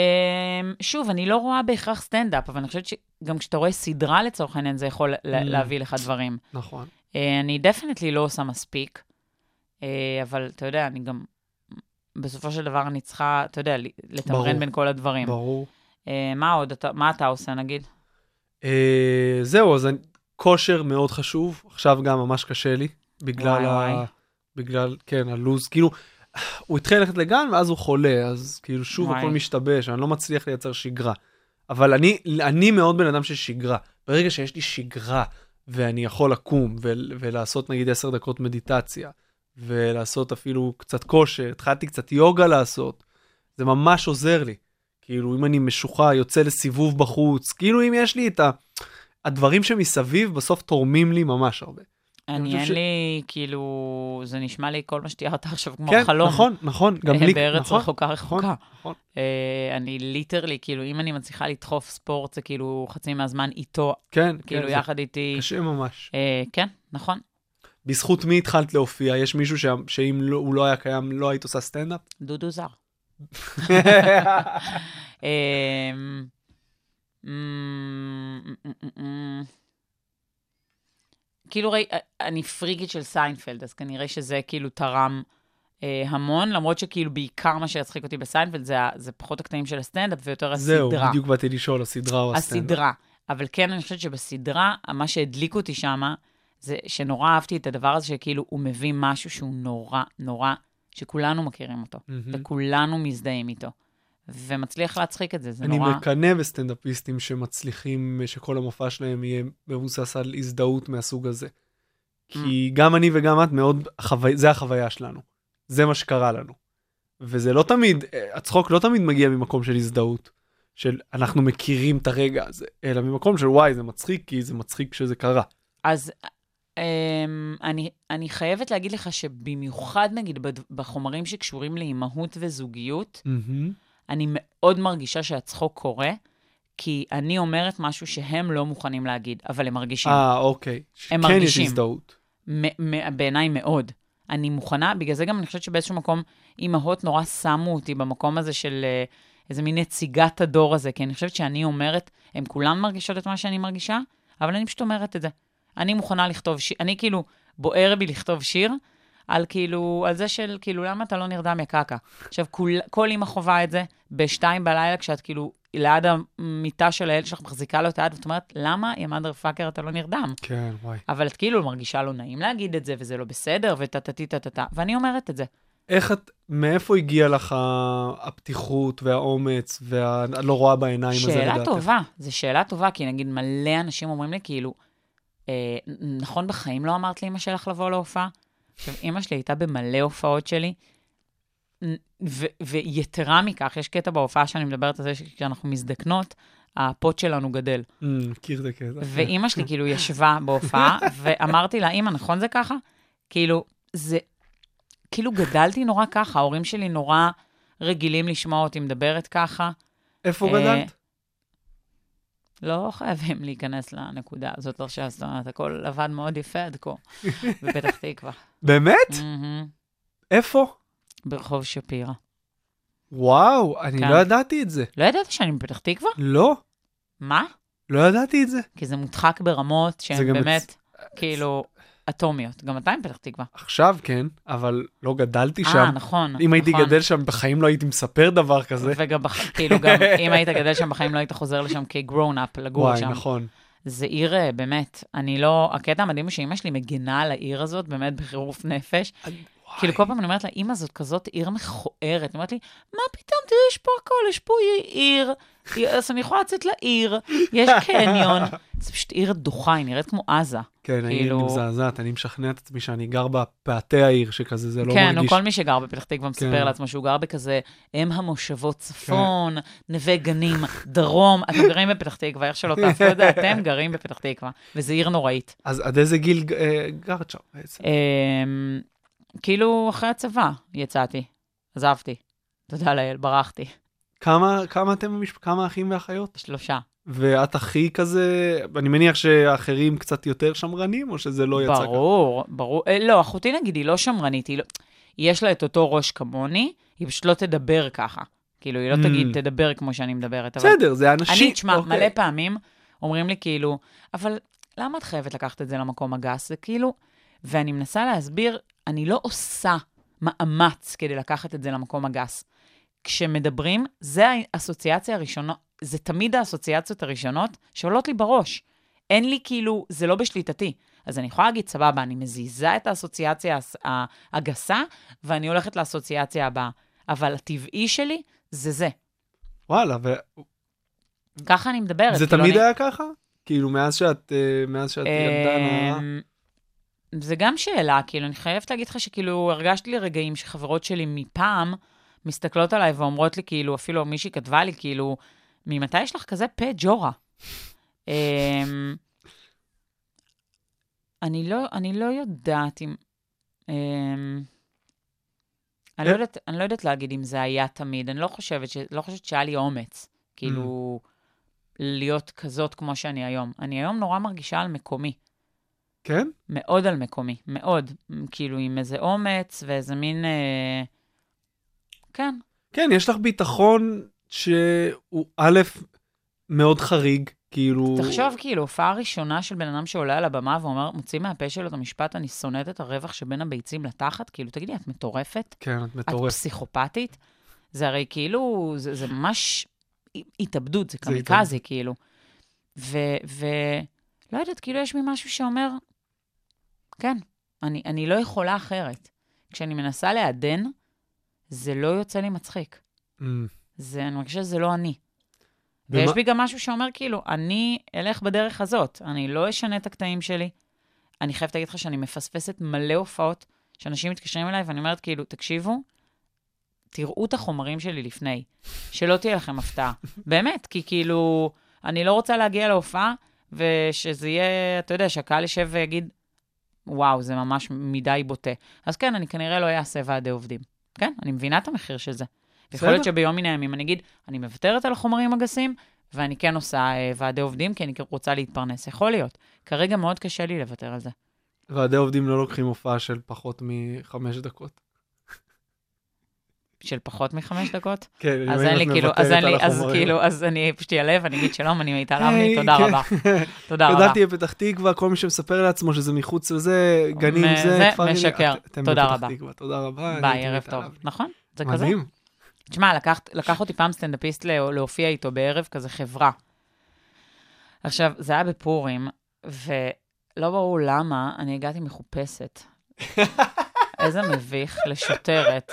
שוב, אני לא רואה בהכרח סטנדאפ, אבל אני חושבת שגם כשאתה רואה סדרה לצורך העניין, זה יכול ממ. להביא לך דברים. נכון. אה, אני definitely לא עושה מספיק, אה, אבל אתה יודע, אני גם, בסופו של דבר אני צריכה, אתה יודע, לתמרן ברור. בין כל הדברים. ברור. אה, מה עוד, אתה, מה אתה עושה נגיד? אה, זהו, אז אני- כושר מאוד חשוב, עכשיו גם ממש קשה לי, בגלל, וואי, ה... וואי. בגלל, כן, הלו"ז, כאילו, הוא התחיל ללכת לגן ואז הוא חולה, אז כאילו שוב וואי. הכל משתבש, אני לא מצליח לייצר שגרה. אבל אני, אני מאוד בן אדם של שגרה. ברגע שיש לי שגרה, ואני יכול לקום ול, ולעשות נגיד 10 דקות מדיטציה, ולעשות אפילו קצת כושר, התחלתי קצת יוגה לעשות, זה ממש עוזר לי. כאילו, אם אני משוחרר, יוצא לסיבוב בחוץ, כאילו אם יש לי את ה... הדברים שמסביב בסוף תורמים לי ממש הרבה. אני, אין ש- לי, כאילו, זה נשמע לי כל מה שתיארת עכשיו כמו כן, חלום. נכון, נכון, גם לי, <laughs> בארץ נכון, רחוקה רחוקה. נכון. אה, אני ליטרלי, כאילו, אם אני מצליחה לדחוף ספורט, זה כאילו חצי מהזמן איתו, כן, כאילו, כן, זה יחד איתי. קשה ממש. אה, כן, נכון. בזכות מי התחלת להופיע? יש מישהו ש... שאם לא, הוא לא היה קיים, לא היית עושה סטנדאפ? דודו זר. <laughs> אמ, אמ, אמ. כאילו, ראי, אני פריקית של סיינפלד, אז כנראה שזה כאילו תרם אה, המון, למרות שכאילו בעיקר מה שיצחיק אותי בסיינפלד זה, זה פחות הקטעים של הסטנדאפ ויותר זהו, הסדרה. בדיוק באתי לשאול, הסדרה או הסטנדאפ. הסדרה. אבל כן, אני חושבת שבסדרה, מה שהדליק אותי שמה, זה שנורא אהבתי את הדבר הזה, שכאילו הוא מביא משהו שהוא נורא, נורא, שכולנו מכירים אותו, מהמם. וכולנו מזדהים איתו. ומצליח להצחיק את זה, זה אני נורא... מקנא בסטנדאפיסטים שמצליחים, שכל המופע שלהם יהיה מבוסס על הזדהות מהסוג הזה. כי Mm. גם אני וגם את מאוד, החוו... זה החוויה שלנו. זה מה שקרה לנו. וזה לא תמיד, אה, הצחוק לא תמיד מגיע ממקום של הזדהות, של אנחנו מכירים את הרגע הזה, אלא ממקום של וואי, זה מצחיק, כי זה מצחיק שזה קרה. אז אני, אני חייבת להגיד לך שבמיוחד, נגיד, בחומרים שקשורים לאימהות וזוגיות, אני מאוד מרגישה שהצחוק קורה, כי אני אומרת משהו שהם לא מוכנים להגיד, אבל הם מרגישים. אה, אוקיי. הם כן יש מרגישים. הזדהות. מ- מ- בעיניי מאוד. אני מוכנה, בגלל זה גם אני חושבת שבאיזשהו מקום אימהות נורא שמו אותי במקום הזה של אה, איזה מין נציגת הדור הזה, כי אני חושבת שאני אומרת, הן כולן מרגישות את מה שאני מרגישה, אבל אני פשוט אומרת את זה. אני מוכנה לכתוב שיר, אני כאילו, בוער בי לכתוב שיר, על כאילו, על זה של כאילו, למה אתה לא נרדם יא קקה? עכשיו, כול, כל אימא חווה את זה בשתיים בלילה, כשאת כאילו ליד המיטה של הילד שלך, מחזיקה לו את היד, ואת אומרת, למה, יא מאדר פאקר, אתה לא נרדם? כן, וואי. אבל את כאילו מרגישה לא נעים להגיד את זה, וזה לא בסדר, וטה-טה-טה טה-טה, ואני אומרת את זה. איך את, מאיפה הגיע לך הפתיחות והאומץ והלא רואה בעיניים הזה שאלה לדעתך? טובה, זו שאלה טובה, כי נגיד מלא אנשים אומרים לי, כאילו, אה, נכון, בחיים לא אמרת לאמא שלך לבוא להופעה? עכשיו, אימא שלי הייתה במלא הופעות שלי, ו- ויתרה מכך, יש קטע בהופעה שאני מדברת על זה שכשאנחנו מזדקנות, הפוט שלנו גדל. Mm, מכיר את הקטע. ואימא שלי כאילו ישבה בהופעה, <laughs> ואמרתי לה, אימא, נכון זה ככה? כאילו, זה, כאילו גדלתי נורא ככה, ההורים שלי נורא רגילים לשמוע אותי מדברת ככה. איפה אה, גדלת? לא חייבים להיכנס לנקודה הזאת עכשיו, זאת אומרת, הכל עבד מאוד יפה עד כה, <laughs> בפתח תקווה. באמת? איפה? ברחוב שפירא. וואו, אני כן. לא ידעתי את זה. לא ידעת שאני מפתח תקווה? לא, מה? לא ידעתי את זה. כי זה מודחק ברמות שהן באמת, כאילו, אטומיות. גם אתה מפתח תקווה. עכשיו כן, אבל לא גדלתי אה, שם. נכון. אם הייתי נכון. גדל שם, בחיים לא הייתי מספר דבר כזה. וגם, כאילו, גם <laughs> אם היית גדל שם בחיים, לא היית חוזר לשם up, לגור וואי, שם. נכון. זה עיר, אה, באמת, אני לא... הקטע המדהים הוא שאימא שלי מגינה על העיר הזאת, באמת בחירוף נפש. כאילו, כל פעם אני אומרת לה, אימא, זאת כזאת עיר מכוערת. היא אומרת לי, מה פתאום, תראי, יש פה הכל, יש פה עיר, אז אני יכולה לצאת לעיר, יש <laughs> קניון. זה פשוט עיר דוחה, היא נראית כמו עזה. כן, כאילו- היא מזעזעת, אני משכנע את עצמי שאני גר בפאתי העיר, שכזה זה לא כן, מרגיש. כל מי שגר בפתח תקווה מספר כן. לעצמו שהוא גר בכזה אם המושבות צפון, נווה גנים, דרום. <laughs> אתם גרים בפתח תקווה, איך שלא תעשו את זה, <laughs> אתם גרים בפתח תקווה, וזו עיר נוראית. אז עד איזה גיל אה, גרת שם בעצם? כאילו, אחרי הצבא יצאתי, עזבתי. תודה לאל, ברחתי. כמה כמה אתם? כמה אחים ואחיות? שלושה. ואת הכי כזה, אני מניח שאחרים קצת יותר שמרנים, או שזה לא יצא ככה? ברור, ברור. אה, לא, אחותי נגיד, היא לא שמרנית, היא לא... יש לה את אותו ראש כמוני, היא פשוט לא תדבר ככה. כאילו, היא לא Mm. תגיד, תדבר כמו שאני מדברת. אבל בסדר, זה אנשים. אני, תשמע, אוקיי. מלא פעמים אומרים לי כאילו, אבל למה את חייבת לקחת את זה למקום הגס? זה כאילו, ואני מנסה להסביר, אני לא עושה מאמץ כדי לקחת את זה למקום הגס. כשמדברים, זה האסוציאציה הראשונה, זה תמיד האסוציאציות הראשונות שעולות לי בראש. אין לי כאילו, זה לא בשליטתי. אז אני יכולה להגיד, סבבה, אני מזיזה את האסוציאציה הגסה, ואני הולכת לאסוציאציה הבאה. אבל הטבעי שלי זה זה. וואלה, וזה ככה אני מדברת. כאילו, תמיד אני... היה ככה? כאילו, מאז שאת אה, מאז שאת ילדה נורא? זה גם שאלה, כאילו, אני חייבת להגיד לך שכאילו, הרגשתי לרגעים שחברות שלי מפעם מסתכלות עליי ואומרות לי, כאילו, אפילו מישהי כתבה לי, כאילו, ממתי יש לך כזה פה ג'ורה? אמ, אני לא, אני לא יודעת אם... אמ, אני לא, אה? יודעת, אני לא יודעת להגיד אם זה היה תמיד, אני לא חושבת, ש, לא חושבת שהיה לי אומץ, כאילו, להיות כזאת כמו שאני היום. אני היום נורא מרגישה על מקומי. כן? מאוד על מקומי, מאוד. כאילו, עם איזה אומץ ואיזה מין... אה... כן, כן, יש לך ביטחון שהוא א', מאוד חריג, כאילו... תחשוב, כאילו, הופעה ראשונה של בן אדם שעולה על הבמה ואומר, מוציא מהפה שלו את המשפט, אני שונאת את הרווח שבין הביצים לתחת, כאילו, תגידי, את מטורפת? כן, את את מטורפת. פסיכופתית? זה הרי כאילו, זה, זה ממש התאבדות, זה זה קמיקזי, כאילו. ו... ו... לא יודעת, כאילו, יש לי משהו שאומר, כן, אני, אני לא יכולה אחרת. כשאני מנסה לעדן, זה לא יוצא לי מצחיק. אמ, זה, אני מרגישה שזה לא אני. ומה- ויש בי גם משהו שאומר, כאילו, אני אלך בדרך הזאת, אני לא אשנה את הקטעים שלי. אני חייבת להגיד לך שאני מפספסת מלא הופעות, שאנשים מתקשרים אליי, ואני אומרת, כאילו, תקשיבו, תראו את החומרים שלי לפני, שלא תהיה לכם הפתעה. <laughs> באמת, כי כאילו, אני לא רוצה להגיע להופעה, ושזה יהיה, אתה יודע, שהקהל ישב ויגיד, וואו, זה ממש מדי בוטה. אז כן, אני כנראה לא אעשה ועדי עובדים. כן, אני מבינה את המחיר של זה. יכול להיות. שביום מן הימים אני אגיד, אני מוותרת על החומרים הגסים, ואני כן עושה אה, ועדי עובדים, כי אני רוצה להתפרנס. יכול להיות. כרגע מאוד קשה לי לוותר על זה. ועדי עובדים לא לוקחים הופעה של פחות מחמש דקות. של פחות מחמש דקות? כן, אז אין לי את כאילו, אז אין לי, אז החומרים. כאילו, אז אני פשוט אעלב, אני אגיד שלום, אני מיטל אבני, תודה כן. רבה. תודה רבה. גדלתי בפתח תקווה, כל מי שמספר לעצמו שזה מחוץ לזה, גנים זה, כפר משקר. תודה רבה. תודה רבה. ביי, ערב טוב. נכון? זה כזה? מדהים. תשמע, לקח, אותי פעם סטנדאפיסט לה- להופיע איתו בערב כזה חברה. עכשיו, זה היה בפורים, ולא ברור למה אני הגעתי מחופשת. <laughs> איזה מביך לשוטרת.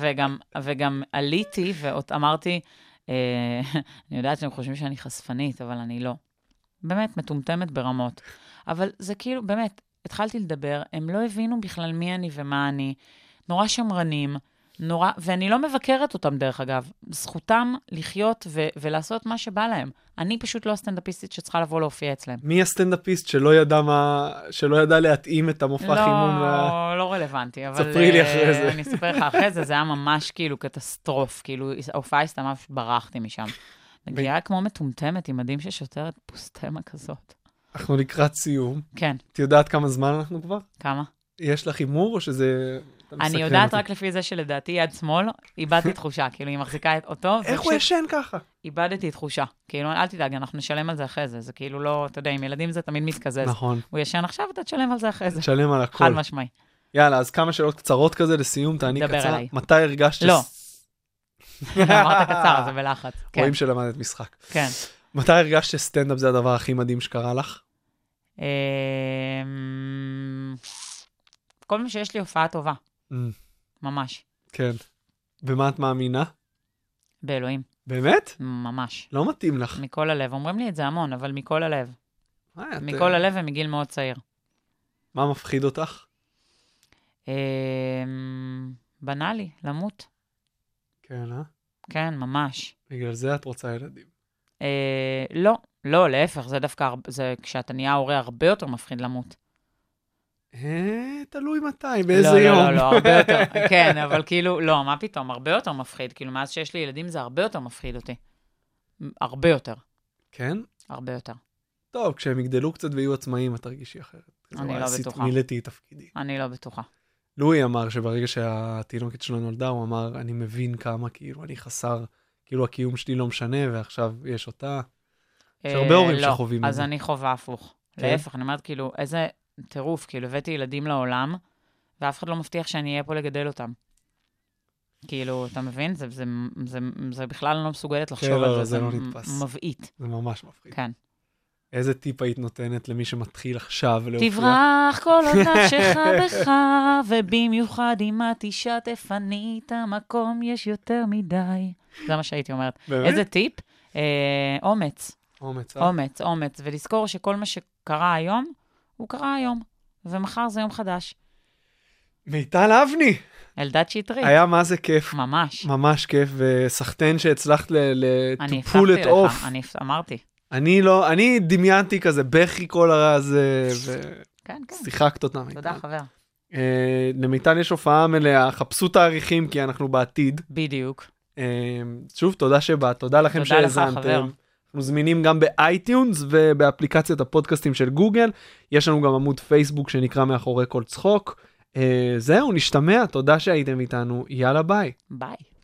וגם, וגם עליתי ואמרתי, אה, <laughs> אני יודעת שאתם חושבים שאני חשפנית, אבל אני לא. באמת, מטומטמת ברמות. אבל זה כאילו, באמת, התחלתי לדבר, הם לא הבינו בכלל מי אני ומה אני. נורא שמרנים, נורא, ואני לא מבקרת אותם, דרך אגב. זכותם לחיות ו- ולעשות מה שבא להם. אני פשוט לא הסטנדאפיסטית שצריכה לבוא להופיע אצלם. מי הסטנדאפיסט שלא ידע מה, שלא ידע להתאים את המופע חימום? ל- לא, לא רלוונטי, אבל... ספרי לי אה, אחרי זה. אני אספר לך אחרי זה, זה היה ממש כאילו קטסטרוף, כאילו, ההופעה הסתיימה, ברחתי משם. מגיעה כמו מטומטמת עם מדים של שוטרת פוסטמה כזאת. אנחנו לקראת סיום. כן, את יודעת כמה זמן אנחנו כבר? כמה? יש לך הימור או שזה... אני יודעת? רק לפי זה שלדעתי יד שמאל, איבדתי תחושה, <laughs> כאילו, היא מחזיקה את אותו, איך הוא ישן ככה? איבדתי תחושה. כאילו, אל תדאג, אנחנו נשלם על זה אחרי זה, זה כאילו לא, אתה יודע, עם ילדים זה תמיד מתקזז. נכון, הוא ישן עכשיו, אתה תשלם על זה אחרי זה. תשלם על הכל. חד משמעי. יאללה, אז כמה שאלות קצרות כזה לסיום, תעני דבר קצר. מתי הרגשת... לא. <laughs> אמרת קצר, זה בלחץ. <laughs> כן, רואים שלמדת משחק. כן. מתי הרגשת שסטנדאפ זה הדבר הכי מדהים שקרה לך? אמ, כל פעם שיש לי הופעה טובה, Mm, ממש. כן. במה את מאמינה? באלוהים, באמת? ממש. לא מתאים לך. מכל הלב. אומרים לי את זה המון, אבל מכל הלב. אה, את- מכל הלב ומגיל מאוד צעיר. מה מפחיד אותך? אמ, בנאלי, למות. כן, אה? כן, ממש. בגלל זה את רוצה ילדים. אה, לא, לא, להפך, זה דווקא, זה כשאתה נהיה הורה הרבה יותר מפחיד למות. אה, תלוי מתי, באיזה לא, יום. לא, לא, לא, הרבה יותר, <laughs> כן, אבל כאילו, לא, מה פתאום, הרבה יותר מפחיד. כאילו, מאז שיש לי ילדים זה הרבה יותר מפחיד אותי. הרבה יותר, כן? הרבה יותר. טוב, כשהם יגדלו קצת ויהיו עצמאים, את תרגישי אחרת. אני לא עשית- בטוחה. מילאתי את תפקידי. אני לא בטוחה. לואי אמר שברגע שהתינוקת שלו נולדה, הוא אמר, אני מבין כמה, כאילו, אני חסר, כאילו, הקיום שלי לא משנה, ועכשיו יש אותה. יש הרבה אה, הורים לא, שחווים את אז זה. אני חווה הפוך. כן? להפך, אני אומרת, כאילו, איזה טירוף, כאילו, הבאתי ילדים לעולם, ואף אחד לא מבטיח שאני אהיה פה לגדל אותם. כאילו, אתה מבין? זה, זה, זה, זה בכלל לא מסוגלת לחשוב כן, לא, על זה, זה לא נתפס. מבעית, זה ממש מפחיד. כן. איזה טיפ היית נותנת למי שמתחיל עכשיו להופיע? תברח כל עוד <laughs> נפשך בך, ובמיוחד אם את אישה תפנית המקום, יש יותר מדי. זה מה שהייתי אומרת. באמת? איזה טיפ? אה, אומץ, אומץ, אה? אומץ, אומץ, ולזכור שכל מה שקרה היום, הוא קרה היום, ומחר זה יום חדש. מיטל אבני! אלדד שטרית, היה מה זה כיף. ממש. ממש כיף, וסחטיין שהצלחת ל... ל- אני to pull it לך, off. אני אמרתי. אני לא, אני דמיינתי כזה בכי כל הזה, כן, כן. ושיחקת אותה. תודה. חבר. אה, למיטל יש הופעה מלאה, חפשו תאריכים כי אנחנו בעתיד. בדיוק. אה, שוב, תודה שבאת, תודה לכם תודה לך, שהאזנתם. אנחנו זמינים גם ב iTunes ובאפליקציית הפודקאסטים של גוגל. יש לנו גם עמוד פייסבוק שנקרא מאחורי כל צחוק. אה, זהו, נשתמע, תודה שהייתם איתנו, יאללה ביי. ביי.